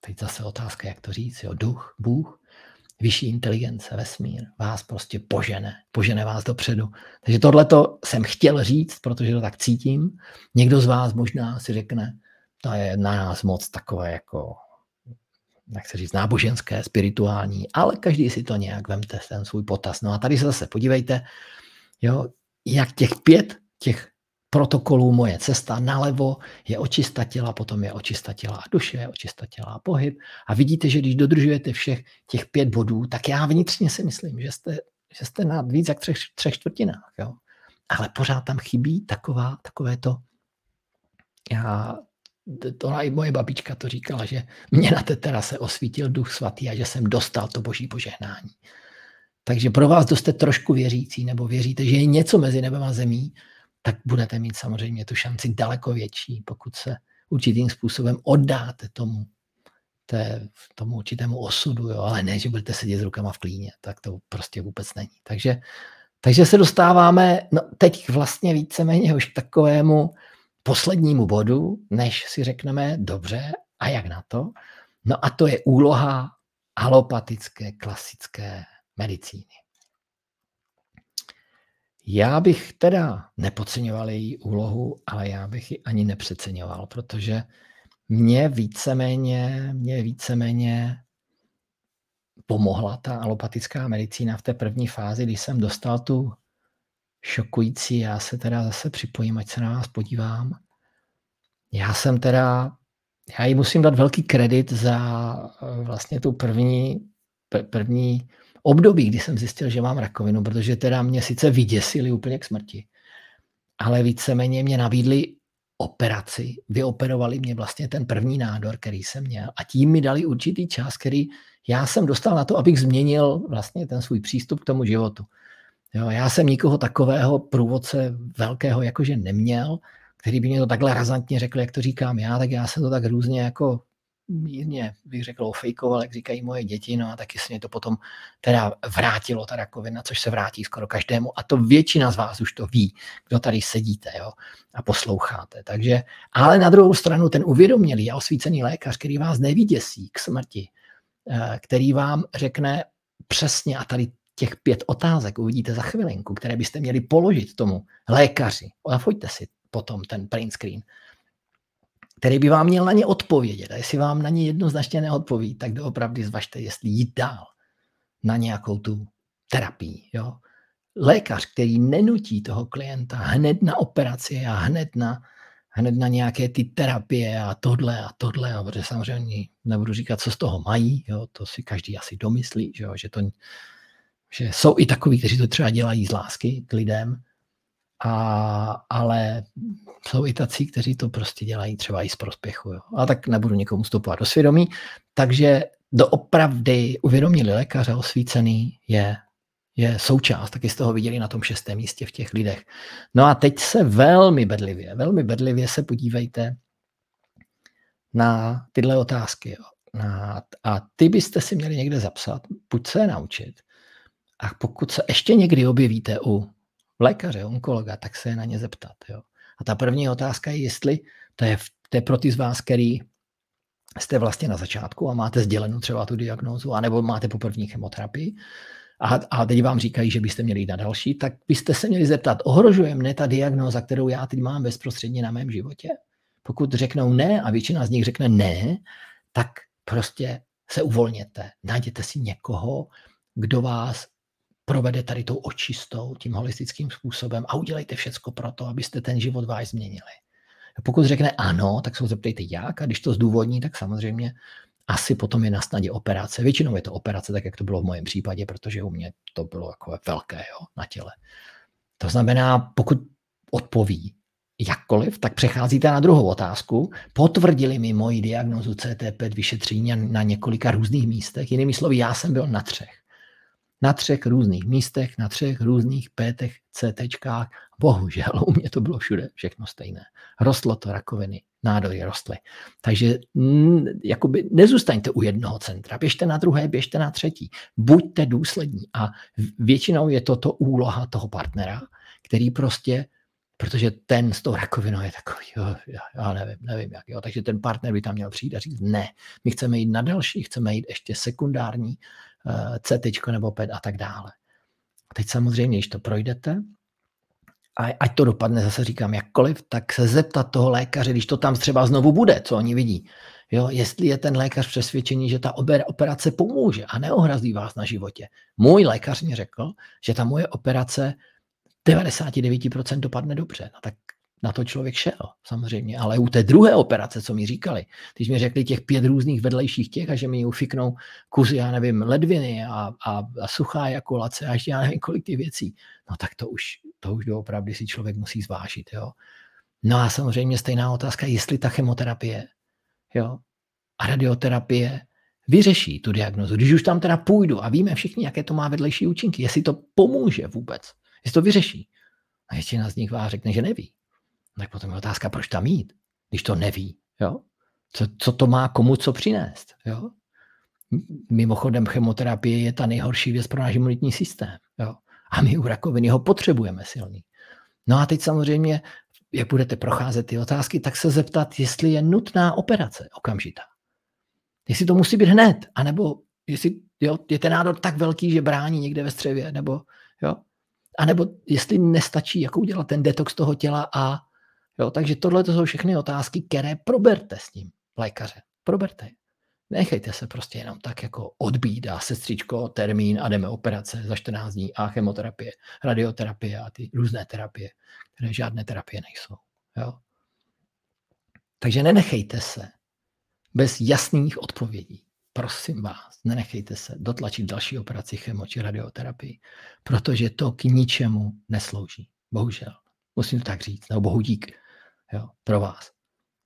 teď zase otázka, jak to říct, jo, duch, Bůh, vyšší inteligence, vesmír, vás prostě požene, požene vás dopředu. Takže tohle to jsem chtěl říct, protože to tak cítím. Někdo z vás možná si řekne, to je na nás moc takové jako jak se říct, náboženské, spirituální, ale každý si to nějak vemte, ten svůj potaz. No a tady se zase podívejte, jo, jak těch pět těch protokolů moje cesta nalevo je očista těla, potom je očista těla a duše, očista těla a pohyb. A vidíte, že když dodržujete všech těch pět bodů, tak já vnitřně si myslím, že jste, že jste na víc jak třech, třech čtvrtinách. Jo? Ale pořád tam chybí taková, takové to, já to i moje babička to říkala, že mě na té terase osvítil duch svatý a že jsem dostal to boží požehnání. Takže pro vás, kdo jste trošku věřící nebo věříte, že je něco mezi nebem a zemí, tak budete mít samozřejmě tu šanci daleko větší, pokud se určitým způsobem oddáte tomu, té, tomu určitému osudu, jo? ale ne, že budete sedět s rukama v klíně, tak to prostě vůbec není. Takže, takže se dostáváme no, teď vlastně víceméně už k takovému poslednímu bodu, než si řekneme, dobře, a jak na to? No a to je úloha alopatické klasické medicíny. Já bych teda nepodceňoval její úlohu, ale já bych ji ani nepřeceňoval, protože mě víceméně, mě víceméně pomohla ta alopatická medicína v té první fázi, když jsem dostal tu šokující, já se teda zase připojím, ať se na vás podívám. Já jsem teda, já jí musím dát velký kredit za eh, vlastně tu první, první období, kdy jsem zjistil, že mám rakovinu, protože teda mě sice vyděsili úplně k smrti, ale víceméně mě nabídli operaci, vyoperovali mě vlastně ten první nádor, který jsem měl a tím mi dali určitý čas, který já jsem dostal na to, abych změnil vlastně ten svůj přístup k tomu životu. Jo, já jsem nikoho takového průvodce velkého jakože neměl, který by mě to takhle razantně řekl, jak to říkám já, tak já jsem to tak různě jako mírně, bych řekl, fejkoval, jak říkají moje děti, no a taky se mě to potom teda vrátilo, ta rakovina, což se vrátí skoro každému. A to většina z vás už to ví, kdo tady sedíte jo, a posloucháte. Takže, ale na druhou stranu ten uvědomělý a osvícený lékař, který vás nevyděsí k smrti, eh, který vám řekne přesně, a tady těch pět otázek uvidíte za chvilinku, které byste měli položit tomu lékaři. Zafoďte si potom ten print screen který by vám měl na ně odpovědět. A jestli vám na ně jednoznačně neodpoví, tak doopravdy zvažte, jestli jít dál na nějakou tu terapii. Jo? Lékař, který nenutí toho klienta hned na operaci a hned na, hned na nějaké ty terapie a tohle a tohle, jo? protože samozřejmě nebudu říkat, co z toho mají, jo? to si každý asi domyslí, že, jo? že, to, že jsou i takový, kteří to třeba dělají z lásky k lidem, a, ale jsou i tací, kteří to prostě dělají třeba i z prospěchu. Jo. A tak nebudu nikomu vstupovat do svědomí. Takže doopravdy uvědomili lékaře osvícený je, je součást, taky jste ho viděli na tom šestém místě v těch lidech. No a teď se velmi bedlivě, velmi bedlivě se podívejte na tyhle otázky. Jo. Na, a ty byste si měli někde zapsat, buď se je naučit, a pokud se ještě někdy objevíte u lékaře, onkologa, tak se na ně zeptat. Jo. A ta první otázka je, jestli to je, to je pro ty z vás, který jste vlastně na začátku a máte sdělenou třeba tu diagnózu, anebo máte po první chemoterapii, a, a teď vám říkají, že byste měli jít na další, tak byste se měli zeptat, ohrožuje mne ta diagnóza, kterou já teď mám bezprostředně na mém životě? Pokud řeknou ne, a většina z nich řekne ne, tak prostě se uvolněte, najděte si někoho, kdo vás provede tady tou očistou, tím holistickým způsobem a udělejte všecko pro to, abyste ten život váš změnili. Pokud řekne ano, tak se ho zeptejte jak a když to zdůvodní, tak samozřejmě asi potom je na snadě operace. Většinou je to operace, tak jak to bylo v mém případě, protože u mě to bylo jako velké jo, na těle. To znamená, pokud odpoví jakkoliv, tak přecházíte na druhou otázku. Potvrdili mi moji diagnozu CTP vyšetření na několika různých místech. Jinými slovy, já jsem byl na třech na třech různých místech, na třech různých pétech, CTčkách. Bohužel, u mě to bylo všude všechno stejné. Rostlo to rakoviny, nádory rostly. Takže mm, jakoby nezůstaňte u jednoho centra, běžte na druhé, běžte na třetí. Buďte důslední a většinou je toto úloha toho partnera, který prostě protože ten s tou rakovinou je takový, jo, já, já nevím, nevím jak, jo. takže ten partner by tam měl přijít a říct, ne, my chceme jít na další, chceme jít ještě sekundární CT nebo PET a tak dále. Teď samozřejmě, když to projdete, a ať to dopadne, zase říkám jakkoliv, tak se zeptat toho lékaře, když to tam třeba znovu bude, co oni vidí. Jo, jestli je ten lékař přesvědčený, že ta operace pomůže a neohrazí vás na životě. Můj lékař mi řekl, že ta moje operace 99% dopadne dobře. No tak na to člověk šel, samozřejmě. Ale u té druhé operace, co mi říkali, když mi řekli těch pět různých vedlejších těch a že mi ufiknou kus, já nevím, ledviny a, a, a suchá jakulace a ještě já nevím, kolik těch věcí, no tak to už, to už opravdu si člověk musí zvážit. Jo. No a samozřejmě stejná otázka, jestli ta chemoterapie jo, a radioterapie vyřeší tu diagnozu. Když už tam teda půjdu a víme všichni, jaké to má vedlejší účinky, jestli to pomůže vůbec, jestli to vyřeší. A většina z nich vás řekne, že neví. Tak potom je otázka, proč tam jít, když to neví. Jo? Co, co to má komu co přinést. Jo? Mimochodem chemoterapie je ta nejhorší věc pro náš imunitní systém. Jo? A my u rakoviny ho potřebujeme silný. No a teď samozřejmě, jak budete procházet ty otázky, tak se zeptat, jestli je nutná operace okamžitá. Jestli to musí být hned, anebo jestli jo, je ten nádor tak velký, že brání někde ve střevě, nebo jo, a nebo jestli nestačí, jako udělat ten detox toho těla a Jo, takže tohle to jsou všechny otázky, které proberte s ním, lékaře. Proberte. Nechejte se prostě jenom tak jako odbít a sestřičko, termín a jdeme operace za 14 dní a chemoterapie, radioterapie a ty různé terapie, které žádné terapie nejsou. Jo? Takže nenechejte se bez jasných odpovědí. prosím vás, nenechejte se dotlačit další operaci chemo či radioterapii, protože to k ničemu neslouží. Bohužel. Musím to tak říct, nebo bohu dík jo, pro vás.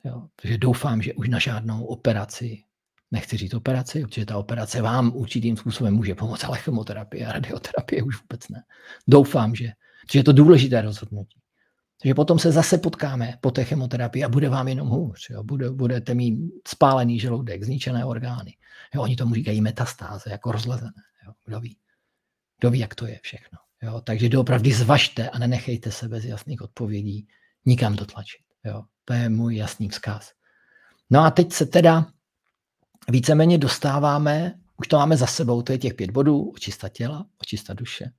Jo, takže doufám, že už na žádnou operaci, nechci říct operaci, protože ta operace vám určitým způsobem může pomoct, ale chemoterapie a radioterapie už vůbec ne. Doufám, že, že je to důležité rozhodnutí. Takže potom se zase potkáme po té chemoterapii a bude vám jenom hůř. Jo. Bude, budete mít spálený žaludek, zničené orgány. Jo, oni tomu říkají metastáze, jako rozlezené. Jo. Kdo ví? Kdo ví, jak to je všechno. Jo. Takže doopravdy zvažte a nenechejte se bez jasných odpovědí nikam dotlačit. Jo. To je můj jasný vzkaz. No a teď se teda víceméně dostáváme, už to máme za sebou, to je těch pět bodů, očista těla, očista duše,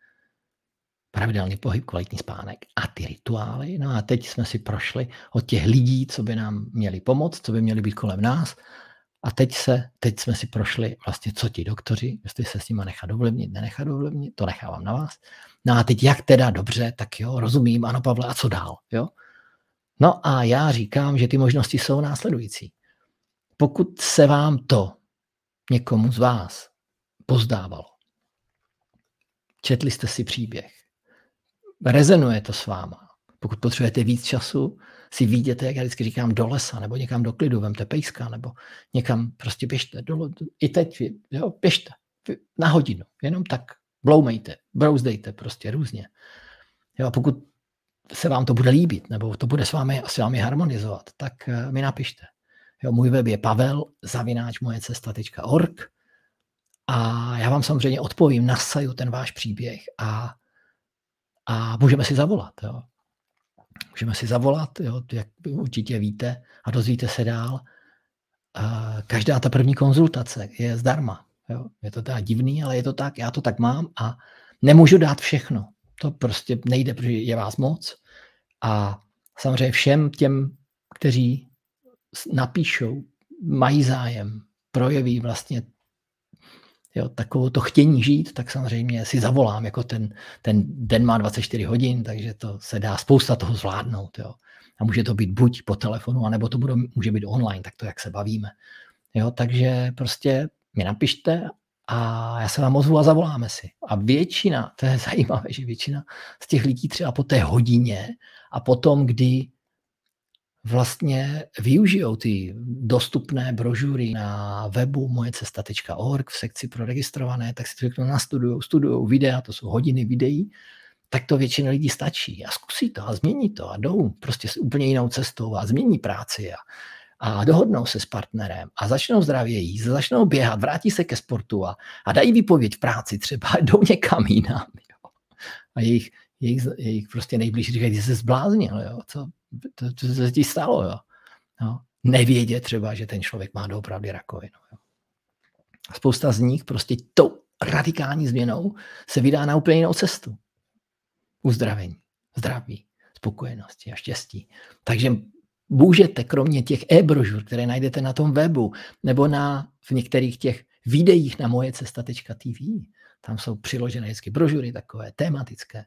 pravidelný pohyb, kvalitní spánek a ty rituály. No a teď jsme si prošli od těch lidí, co by nám měli pomoct, co by měli být kolem nás. A teď, se, teď jsme si prošli vlastně, co ti doktoři, jestli se s nimi nechat ovlivnit, nenechat ovlivnit, to nechávám na vás. No a teď jak teda dobře, tak jo, rozumím, ano Pavle, a co dál, jo? No a já říkám, že ty možnosti jsou následující. Pokud se vám to někomu z vás pozdávalo, četli jste si příběh, rezonuje to s váma. Pokud potřebujete víc času, si výjděte, jak já vždycky říkám, do lesa, nebo někam do klidu, vemte pejska, nebo někam prostě běžte. Do, I teď, jo, běžte. Na hodinu. Jenom tak bloumejte, brouzdejte prostě různě. Jo, a pokud se vám to bude líbit, nebo to bude s vámi, s vámi harmonizovat, tak uh, mi napište. Jo, můj web je pavel, zavináč moje cesta.org a já vám samozřejmě odpovím, nasaju ten váš příběh a a můžeme si zavolat. Jo. Můžeme si zavolat, jo, jak určitě víte a dozvíte se dál. Každá ta první konzultace je zdarma. Jo. Je to teda divný, ale je to tak, já to tak mám a nemůžu dát všechno. To prostě nejde, protože je vás moc. A samozřejmě všem těm, kteří napíšou, mají zájem, projeví vlastně jo, takovou to chtění žít, tak samozřejmě si zavolám, jako ten, ten den má 24 hodin, takže to se dá spousta toho zvládnout. Jo. A může to být buď po telefonu, anebo to bude, může být online, tak to, jak se bavíme. Jo, takže prostě mi napište a já se vám ozvu a zavoláme si. A většina, to je zajímavé, že většina z těch lidí třeba po té hodině a potom, kdy vlastně využijou ty dostupné brožury na webu mojecesta.org v sekci pro registrované, tak si to nastudují, studují videa, to jsou hodiny videí, tak to většina lidí stačí a zkusí to a změní to a jdou prostě s úplně jinou cestou a změní práci a, a dohodnou se s partnerem a začnou zdravě jíst, začnou běhat, vrátí se ke sportu a, a dají výpověď v práci třeba, jdou někam jinam. Jo. A jejich, jejich, jejich prostě nejbližší říkají, ty jsi zbláznil, jo, co, to, to, to se ti stalo, jo. No. Nevědět třeba, že ten člověk má doopravdy rakovinu. Jo. Spousta z nich prostě tou radikální změnou se vydá na úplně jinou cestu. Uzdravení, zdraví, spokojenosti a štěstí. Takže můžete kromě těch e-brožur, které najdete na tom webu nebo na, v některých těch videích na moje cesta.tv, tam jsou přiložené vždycky brožury takové tematické,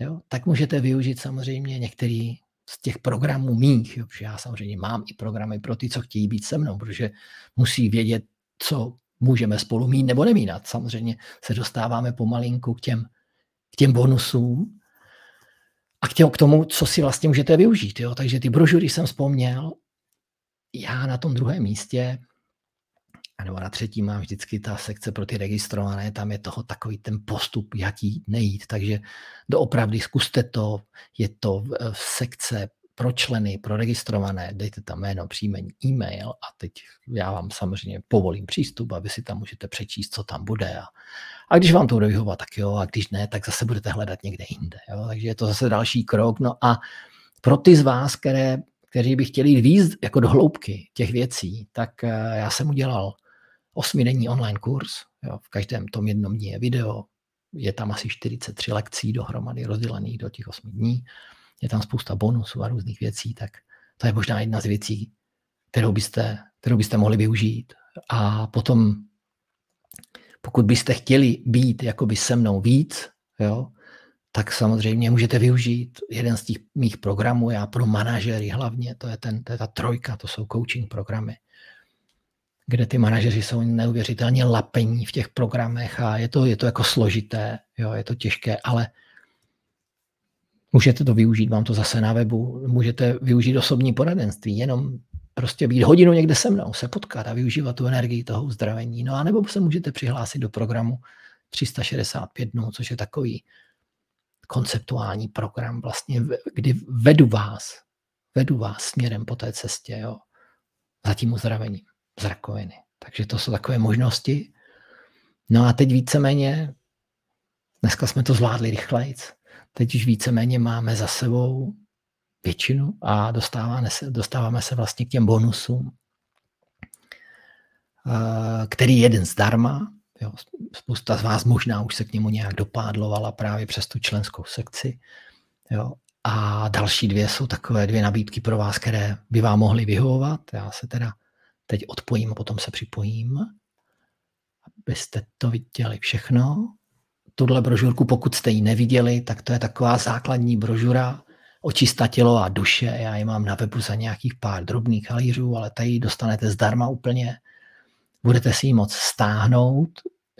jo, tak můžete využít samozřejmě některý z těch programů mých, jo, protože já samozřejmě mám i programy pro ty, co chtějí být se mnou, protože musí vědět, co můžeme spolu mít nebo nemínat. Samozřejmě se dostáváme pomalinku k těm, k těm bonusům a k, k tomu, co si vlastně můžete využít. Jo. Takže ty brožury jsem vzpomněl, já na tom druhém místě nebo na třetí mám vždycky ta sekce pro ty registrované, tam je toho takový ten postup, jak jít, nejít. Takže doopravdy zkuste to, je to v sekce pro členy, pro registrované, dejte tam jméno, příjmení, e-mail a teď já vám samozřejmě povolím přístup a vy si tam můžete přečíst, co tam bude. A, a když vám to bude vyhovat, tak jo, a když ne, tak zase budete hledat někde jinde. Jo? Takže je to zase další krok. No a pro ty z vás, které, kteří by chtěli jít víc jako do hloubky těch věcí, tak eh, já jsem udělal osmidenní online kurz. Jo, v každém tom jednom dní je video, je tam asi 43 lekcí dohromady rozdělených do těch 8 dní. Je tam spousta bonusů a různých věcí, tak to je možná jedna z věcí, kterou byste, kterou byste mohli využít. A potom, pokud byste chtěli být jakoby se mnou víc, jo, tak samozřejmě můžete využít jeden z těch mých programů, já pro manažery hlavně, to je, ten, to je ta trojka, to jsou coaching programy kde ty manažeři jsou neuvěřitelně lapení v těch programech a je to, je to jako složité, jo, je to těžké, ale můžete to využít, mám to zase na webu, můžete využít osobní poradenství, jenom prostě být hodinu někde se mnou, se potkat a využívat tu energii toho uzdravení. No a nebo se můžete přihlásit do programu 365 dnů, což je takový konceptuální program, vlastně, kdy vedu vás, vedu vás směrem po té cestě, jo, za tím uzdravením z rakoviny. Takže to jsou takové možnosti. No a teď víceméně, dneska jsme to zvládli rychlejc, teď už víceméně máme za sebou většinu a dostáváme se, dostáváme se vlastně k těm bonusům, eh, který je jeden zdarma. Jo, spousta z vás možná už se k němu nějak dopádlovala právě přes tu členskou sekci. Jo. A další dvě jsou takové dvě nabídky pro vás, které by vám mohly vyhovovat. Já se teda teď odpojím a potom se připojím, abyste to viděli všechno. Tuhle brožurku, pokud jste ji neviděli, tak to je taková základní brožura očista tělo a duše. Já ji mám na webu za nějakých pár drobných halířů, ale tady dostanete zdarma úplně. Budete si ji moc stáhnout,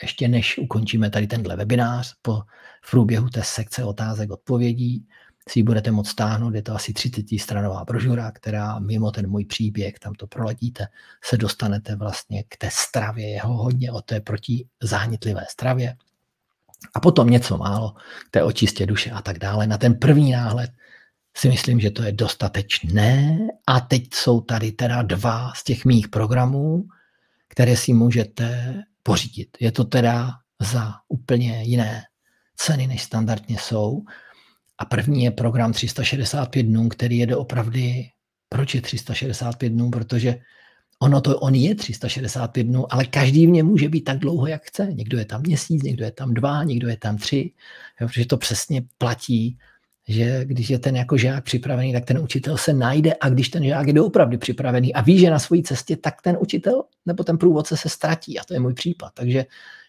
ještě než ukončíme tady tenhle webinář po v průběhu té sekce otázek odpovědí si ji budete moct stáhnout, je to asi 30 stranová brožura, která mimo ten můj příběh, tam to proletíte, se dostanete vlastně k té stravě, jeho hodně o té protizánětlivé stravě. A potom něco málo k té očistě duše a tak dále. Na ten první náhled si myslím, že to je dostatečné. A teď jsou tady teda dva z těch mých programů, které si můžete pořídit. Je to teda za úplně jiné ceny, než standardně jsou. A první je program 365 dnů, který jede opravdu. Proč je 365 dnů? Protože ono to, on je 365 dnů, ale každý v něm může být tak dlouho, jak chce. Někdo je tam měsíc, někdo je tam dva, někdo je tam tři, jo, protože to přesně platí že když je ten jako žák připravený, tak ten učitel se najde a když ten žák je doopravdy připravený a ví, že na své cestě, tak ten učitel nebo ten průvodce se ztratí a to je můj případ. Takže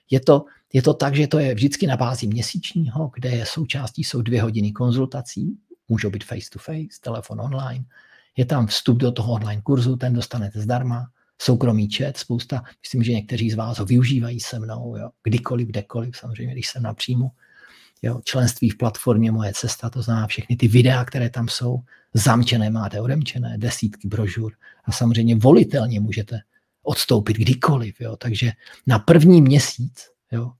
je to, je to tak, že to je vždycky na bázi měsíčního, kde je součástí jsou dvě hodiny konzultací, můžou být face to face, telefon online, je tam vstup do toho online kurzu, ten dostanete zdarma, soukromý chat, spousta, myslím, že někteří z vás ho využívají se mnou, jo, kdykoliv, kdekoliv, samozřejmě, když jsem na příjmu, Jo, členství v platformě Moje cesta, to znamená všechny ty videa, které tam jsou, zamčené máte odemčené, desítky brožur a samozřejmě volitelně můžete odstoupit kdykoliv. Jo. Takže na první měsíc jo,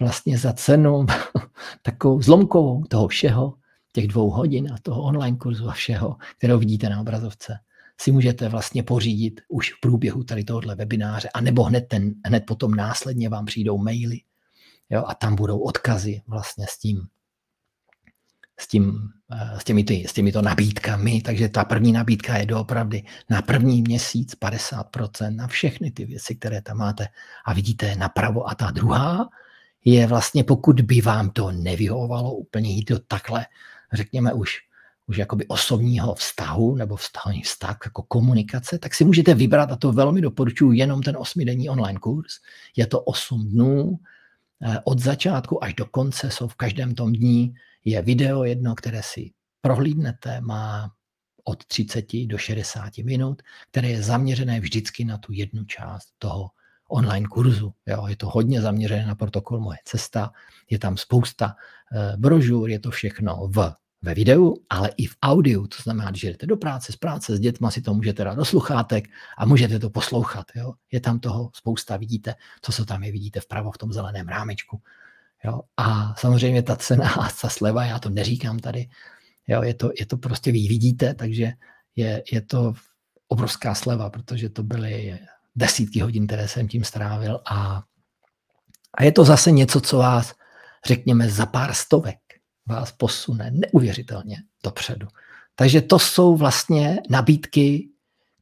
vlastně za cenu takovou zlomkovou toho všeho, těch dvou hodin a toho online kurzu a všeho, kterého vidíte na obrazovce, si můžete vlastně pořídit už v průběhu tady tohohle webináře, anebo hned, ten, hned potom následně vám přijdou maily Jo, a tam budou odkazy vlastně s tím, s, tím, eh, s, těmito, s těmito nabídkami. Takže ta první nabídka je doopravdy na první měsíc 50% na všechny ty věci, které tam máte. A vidíte napravo. A ta druhá je vlastně, pokud by vám to nevyhovovalo úplně jít do takhle, řekněme už už jakoby osobního vztahu nebo vztahový vztah jako komunikace, tak si můžete vybrat, a to velmi doporučuji, jenom ten osmidenní online kurz. Je to 8 dnů, od začátku až do konce jsou v každém tom dní je video jedno, které si prohlídnete, má od 30 do 60 minut, které je zaměřené vždycky na tu jednu část toho online kurzu. Jo, je to hodně zaměřené na protokol Moje cesta, je tam spousta uh, brožur, je to všechno v ve videu, ale i v audiu. To znamená, když jdete do práce, z práce s dětma, si to můžete dát do sluchátek a můžete to poslouchat. Jo? Je tam toho spousta, vidíte, co se tam je, vidíte vpravo v tom zeleném rámečku. Jo? A samozřejmě ta cena a ta sleva, já to neříkám tady, jo? Je, to, je to prostě, vy vidíte, takže je, je to obrovská sleva, protože to byly desítky hodin, které jsem tím strávil a, a je to zase něco, co vás, řekněme, za pár stovek vás posune neuvěřitelně dopředu. Takže to jsou vlastně nabídky,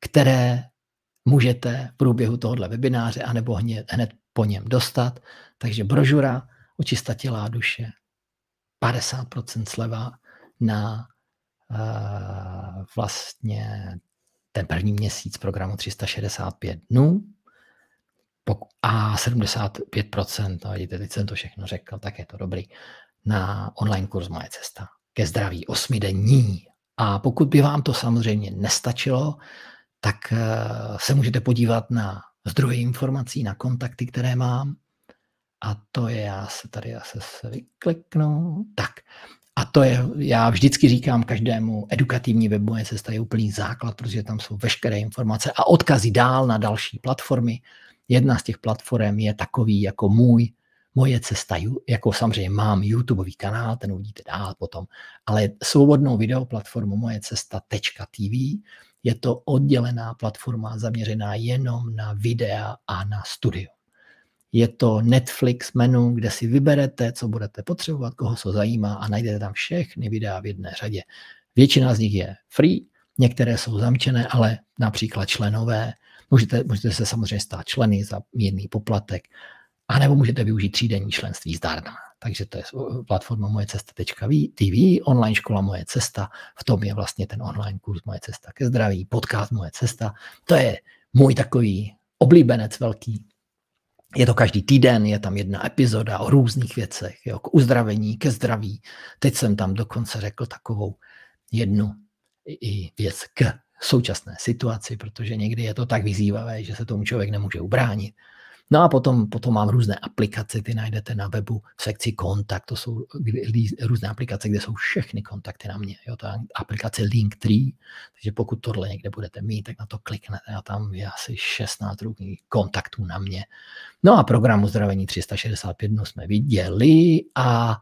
které můžete v průběhu tohohle webináře anebo hned, po něm dostat. Takže brožura Očista těla a duše, 50% sleva na uh, vlastně ten první měsíc programu 365 dnů a 75%, no vidíte, teď jsem to všechno řekl, tak je to dobrý na online kurz Moje cesta ke zdraví osmidenní. A pokud by vám to samozřejmě nestačilo, tak eh, se můžete podívat na zdroje informací, na kontakty, které mám. A to je, já se tady zase se vykliknu. Tak. A to je, já vždycky říkám každému, edukativní web moje cesta je úplný základ, protože tam jsou veškeré informace a odkazy dál na další platformy. Jedna z těch platform je takový jako můj, moje cesta, jako samozřejmě mám YouTubeový kanál, ten uvidíte dál potom, ale svobodnou videoplatformu moje cesta.tv je to oddělená platforma zaměřená jenom na videa a na studio. Je to Netflix menu, kde si vyberete, co budete potřebovat, koho se zajímá a najdete tam všechny videa v jedné řadě. Většina z nich je free, některé jsou zamčené, ale například členové. Můžete, můžete se samozřejmě stát členy za mírný poplatek, anebo můžete využít třídenní členství zdarma. Takže to je platforma moje cesta.tv, online škola Moje cesta, v tom je vlastně ten online kurz Moje cesta ke zdraví, podcast Moje cesta. To je můj takový oblíbenec velký, je to každý týden, je tam jedna epizoda o různých věcech, jo, k uzdravení, ke zdraví. Teď jsem tam dokonce řekl takovou jednu i věc k současné situaci, protože někdy je to tak vyzývavé, že se tomu člověk nemůže ubránit. No a potom, potom mám různé aplikace, ty najdete na webu v sekci kontakt, to jsou různé aplikace, kde jsou všechny kontakty na mě. Jo, to je aplikace Linktree, takže pokud tohle někde budete mít, tak na to kliknete a tam je asi 16 různých kontaktů na mě. No a program uzdravení 365 dnů jsme viděli a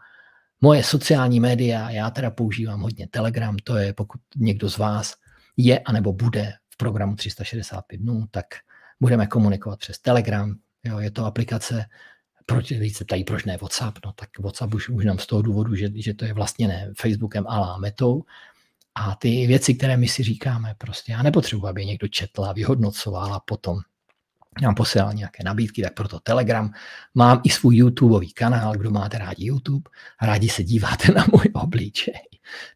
moje sociální média, já teda používám hodně Telegram, to je pokud někdo z vás je anebo bude v programu 365 dnů, tak budeme komunikovat přes Telegram, Jo, je to aplikace, proč víc se ptají, proč ne WhatsApp, no tak WhatsApp už, už nám z toho důvodu, že, že to je vlastně ne Facebookem, ale metou. A ty věci, které my si říkáme, prostě já nepotřebuji, aby někdo četl a vyhodnocoval a potom nám posílal nějaké nabídky, tak proto Telegram. Mám i svůj YouTubeový kanál, kdo máte rádi YouTube a rádi se díváte na můj obličej,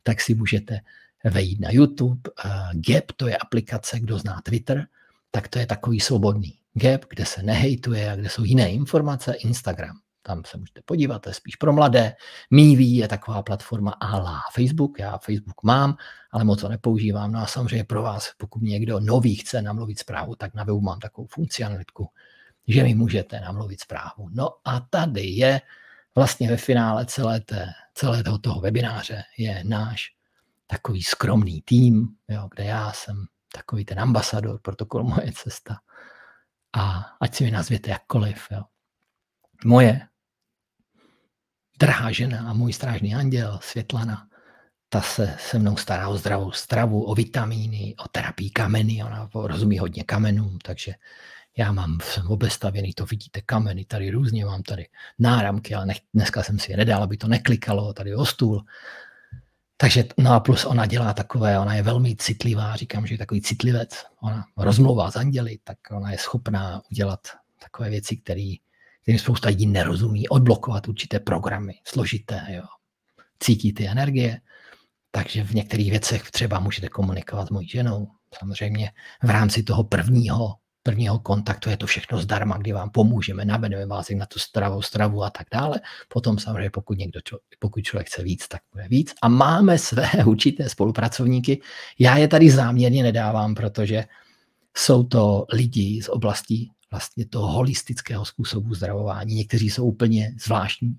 tak si můžete vejít na YouTube. Uh, Gap, to je aplikace, kdo zná Twitter, tak to je takový svobodný Gap, kde se nehejtuje a kde jsou jiné informace, Instagram. Tam se můžete podívat, to je spíš pro mladé. Mivi je taková platforma ala Facebook, já Facebook mám, ale moc to nepoužívám. No a samozřejmě pro vás, pokud někdo nový chce namluvit zprávu, tak na webu mám takovou funkcionalitku, že mi můžete namluvit zprávu. No a tady je vlastně ve finále celé, té, celé toho, toho webináře je náš takový skromný tým, jo, kde já jsem takový ten ambasador protokol Moje cesta a ať si mi nazvěte jakkoliv. Jo. Moje drahá žena a můj strážný anděl Světlana, ta se se mnou stará o zdravou stravu, o vitamíny, o terapii kameny, ona rozumí hodně kamenům, takže já mám, jsem obestavěný, to vidíte, kameny, tady různě mám tady náramky, ale nech, dneska jsem si je nedal, aby to neklikalo, tady o stůl. Takže no a plus ona dělá takové, ona je velmi citlivá, říkám, že je takový citlivec, ona rozmlouvá s anděli, tak ona je schopná udělat takové věci, které kterým spousta lidí nerozumí, odblokovat určité programy, složité, jo. cítí ty energie, takže v některých věcech třeba můžete komunikovat s mojí ženou. Samozřejmě v rámci toho prvního prvního kontaktu je to všechno zdarma, kdy vám pomůžeme, navedeme vás na tu stravou stravu a tak dále. Potom samozřejmě, pokud, někdo, pokud člověk chce víc, tak bude víc. A máme své určité spolupracovníky. Já je tady záměrně nedávám, protože jsou to lidi z oblastí vlastně toho holistického způsobu zdravování. Někteří jsou úplně zvláštní,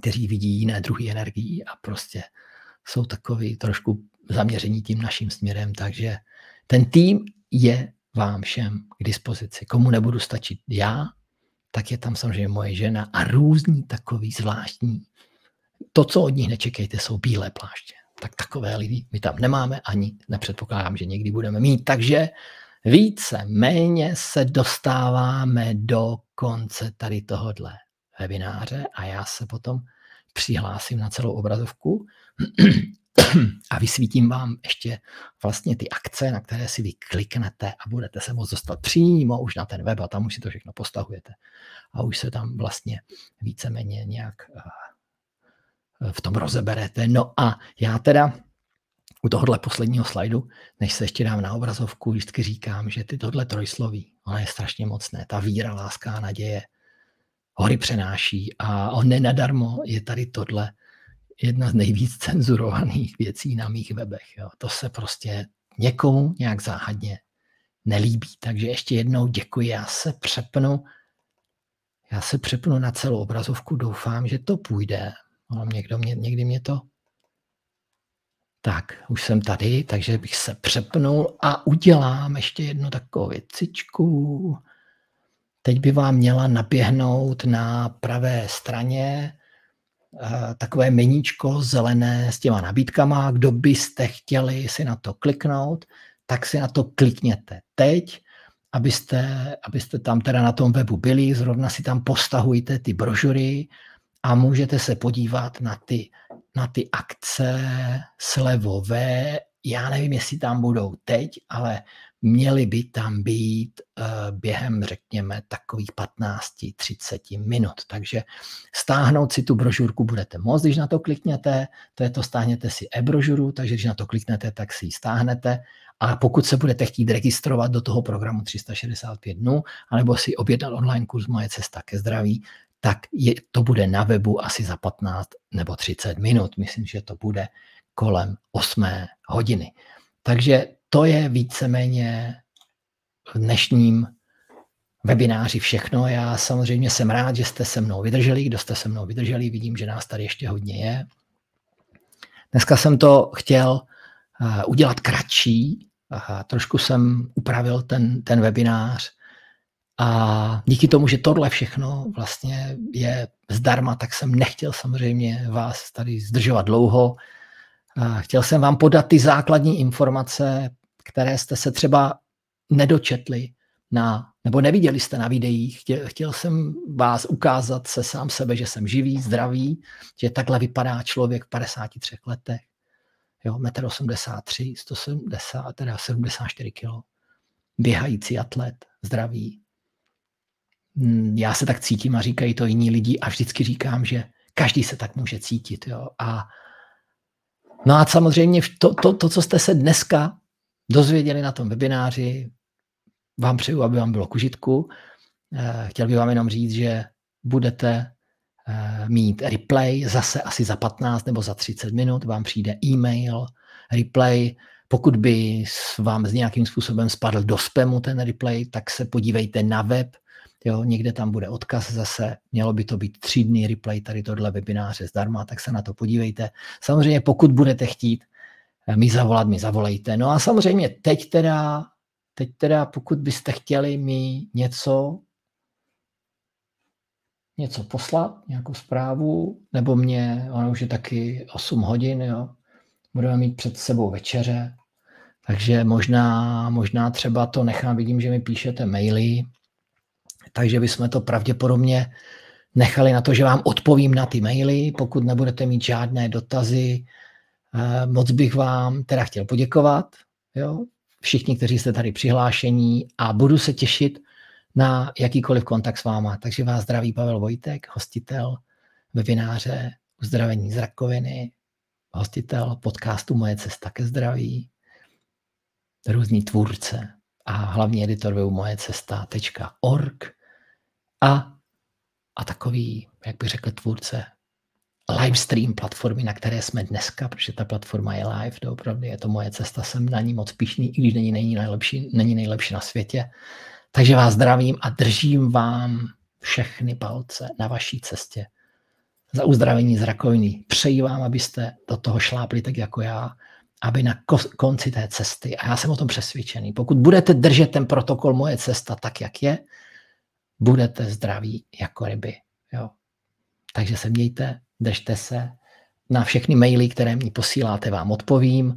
kteří vidí jiné druhy energií a prostě jsou takový trošku zaměření tím naším směrem, takže ten tým je vám všem k dispozici. Komu nebudu stačit já, tak je tam samozřejmě moje žena a různí takový zvláštní. To, co od nich nečekejte, jsou bílé pláště. Tak takové lidi my tam nemáme, ani nepředpokládám, že někdy budeme mít. Takže více méně se dostáváme do konce tady tohohle webináře a já se potom přihlásím na celou obrazovku a vysvítím vám ještě vlastně ty akce, na které si vy kliknete a budete se moct dostat přímo už na ten web a tam už si to všechno postahujete. A už se tam vlastně víceméně nějak eh, v tom rozeberete. No a já teda u tohohle posledního slajdu, než se ještě dám na obrazovku, vždycky říkám, že ty tohle trojsloví, ona je strašně mocné. Ta víra, láska a naděje hory přenáší a on nenadarmo je tady tohle jedna z nejvíc cenzurovaných věcí na mých webech. Jo. To se prostě někomu nějak záhadně nelíbí. Takže ještě jednou děkuji, já se přepnu, já se přepnu na celou obrazovku, doufám, že to půjde. Ale někdo mě, někdy mě to... Tak, už jsem tady, takže bych se přepnul a udělám ještě jednu takovou věcičku. Teď by vám měla naběhnout na pravé straně takové meníčko zelené s těma nabídkama. Kdo byste chtěli si na to kliknout, tak si na to klikněte teď, abyste, abyste tam teda na tom webu byli, zrovna si tam postahujte ty brožury a můžete se podívat na ty, na ty akce slevové. Já nevím, jestli tam budou teď, ale měly by tam být uh, během, řekněme, takových 15-30 minut. Takže stáhnout si tu brožurku budete moct, když na to klikněte, to je to, stáhněte si e-brožuru, takže když na to kliknete, tak si ji stáhnete a pokud se budete chtít registrovat do toho programu 365 dnů, anebo si objednat online kurz Moje cesta ke zdraví, tak je, to bude na webu asi za 15 nebo 30 minut. Myslím, že to bude kolem 8 hodiny. Takže to je víceméně v dnešním webináři všechno. Já samozřejmě jsem rád, že jste se mnou vydrželi. Kdo jste se mnou vydrželi, vidím, že nás tady ještě hodně je. Dneska jsem to chtěl eh, udělat kratší. Trošku jsem upravil ten, ten webinář a díky tomu, že tohle všechno vlastně je zdarma, tak jsem nechtěl samozřejmě vás tady zdržovat dlouho. Chtěl jsem vám podat ty základní informace, které jste se třeba nedočetli na, nebo neviděli jste na videích. Chtěl, chtěl jsem vás ukázat se sám sebe, že jsem živý, zdravý, že takhle vypadá člověk v 53 letech. Jo, 1,83 m, 170, teda 74 kg. Běhající atlet, zdravý. Hmm, já se tak cítím a říkají to jiní lidi a vždycky říkám, že každý se tak může cítit. Jo. A, no a samozřejmě to, to, to, co jste se dneska dozvěděli na tom webináři, vám přeju, aby vám bylo k užitku. Eh, chtěl bych vám jenom říct, že budete eh, mít replay zase asi za 15 nebo za 30 minut, vám přijde e-mail, replay. Pokud by vám z nějakým způsobem spadl do spamu ten replay, tak se podívejte na web, jo, někde tam bude odkaz zase, mělo by to být tři dny replay tady tohle webináře zdarma, tak se na to podívejte. Samozřejmě pokud budete chtít mi zavolat, mi zavolejte. No a samozřejmě teď teda Teď teda, pokud byste chtěli mi něco, něco poslat, nějakou zprávu, nebo mě, ono už je taky 8 hodin, jo, budeme mít před sebou večeře, takže možná, možná třeba to nechám, vidím, že mi píšete maily, takže bychom to pravděpodobně nechali na to, že vám odpovím na ty maily, pokud nebudete mít žádné dotazy. Eh, moc bych vám teda chtěl poděkovat, jo, všichni, kteří jste tady přihlášení a budu se těšit na jakýkoliv kontakt s váma. Takže vás zdraví Pavel Vojtek, hostitel webináře Uzdravení z rakoviny, hostitel podcastu Moje cesta ke zdraví, různý tvůrce a hlavní editor webu mojecesta.org a, a takový, jak bych řekl, tvůrce livestream platformy, na které jsme dneska, protože ta platforma je live, to opravdu je to moje cesta, jsem na ní moc pišný, i když není, není, nejlepší, není nejlepší na světě. Takže vás zdravím a držím vám všechny palce na vaší cestě za uzdravení z rakoviny. Přeji vám, abyste do toho šlápli tak jako já, aby na konci té cesty, a já jsem o tom přesvědčený, pokud budete držet ten protokol moje cesta tak, jak je, budete zdraví jako ryby. Jo. Takže se mějte, držte se. Na všechny maily, které mi posíláte, vám odpovím.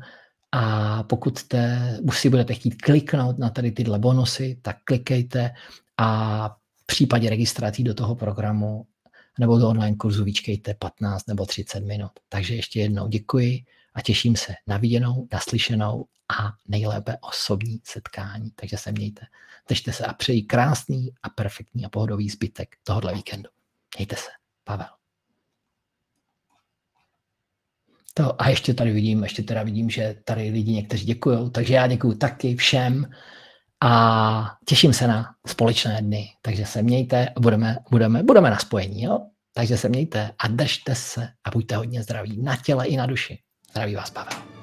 A pokud jste, už si budete chtít kliknout na tady tyhle bonusy, tak klikejte a v případě registrací do toho programu nebo do online kurzu vyčkejte 15 nebo 30 minut. Takže ještě jednou děkuji a těším se na viděnou, naslyšenou a nejlépe osobní setkání. Takže se mějte, držte se a přeji krásný a perfektní a pohodový zbytek tohohle víkendu. Mějte se. Pavel. To, a ještě tady vidím, ještě teda vidím, že tady lidi někteří děkují, takže já děkuji taky všem a těším se na společné dny. Takže se mějte a budeme, budeme, budeme na spojení. Jo? Takže se mějte a držte se a buďte hodně zdraví na těle i na duši. Zdraví vás Pavel.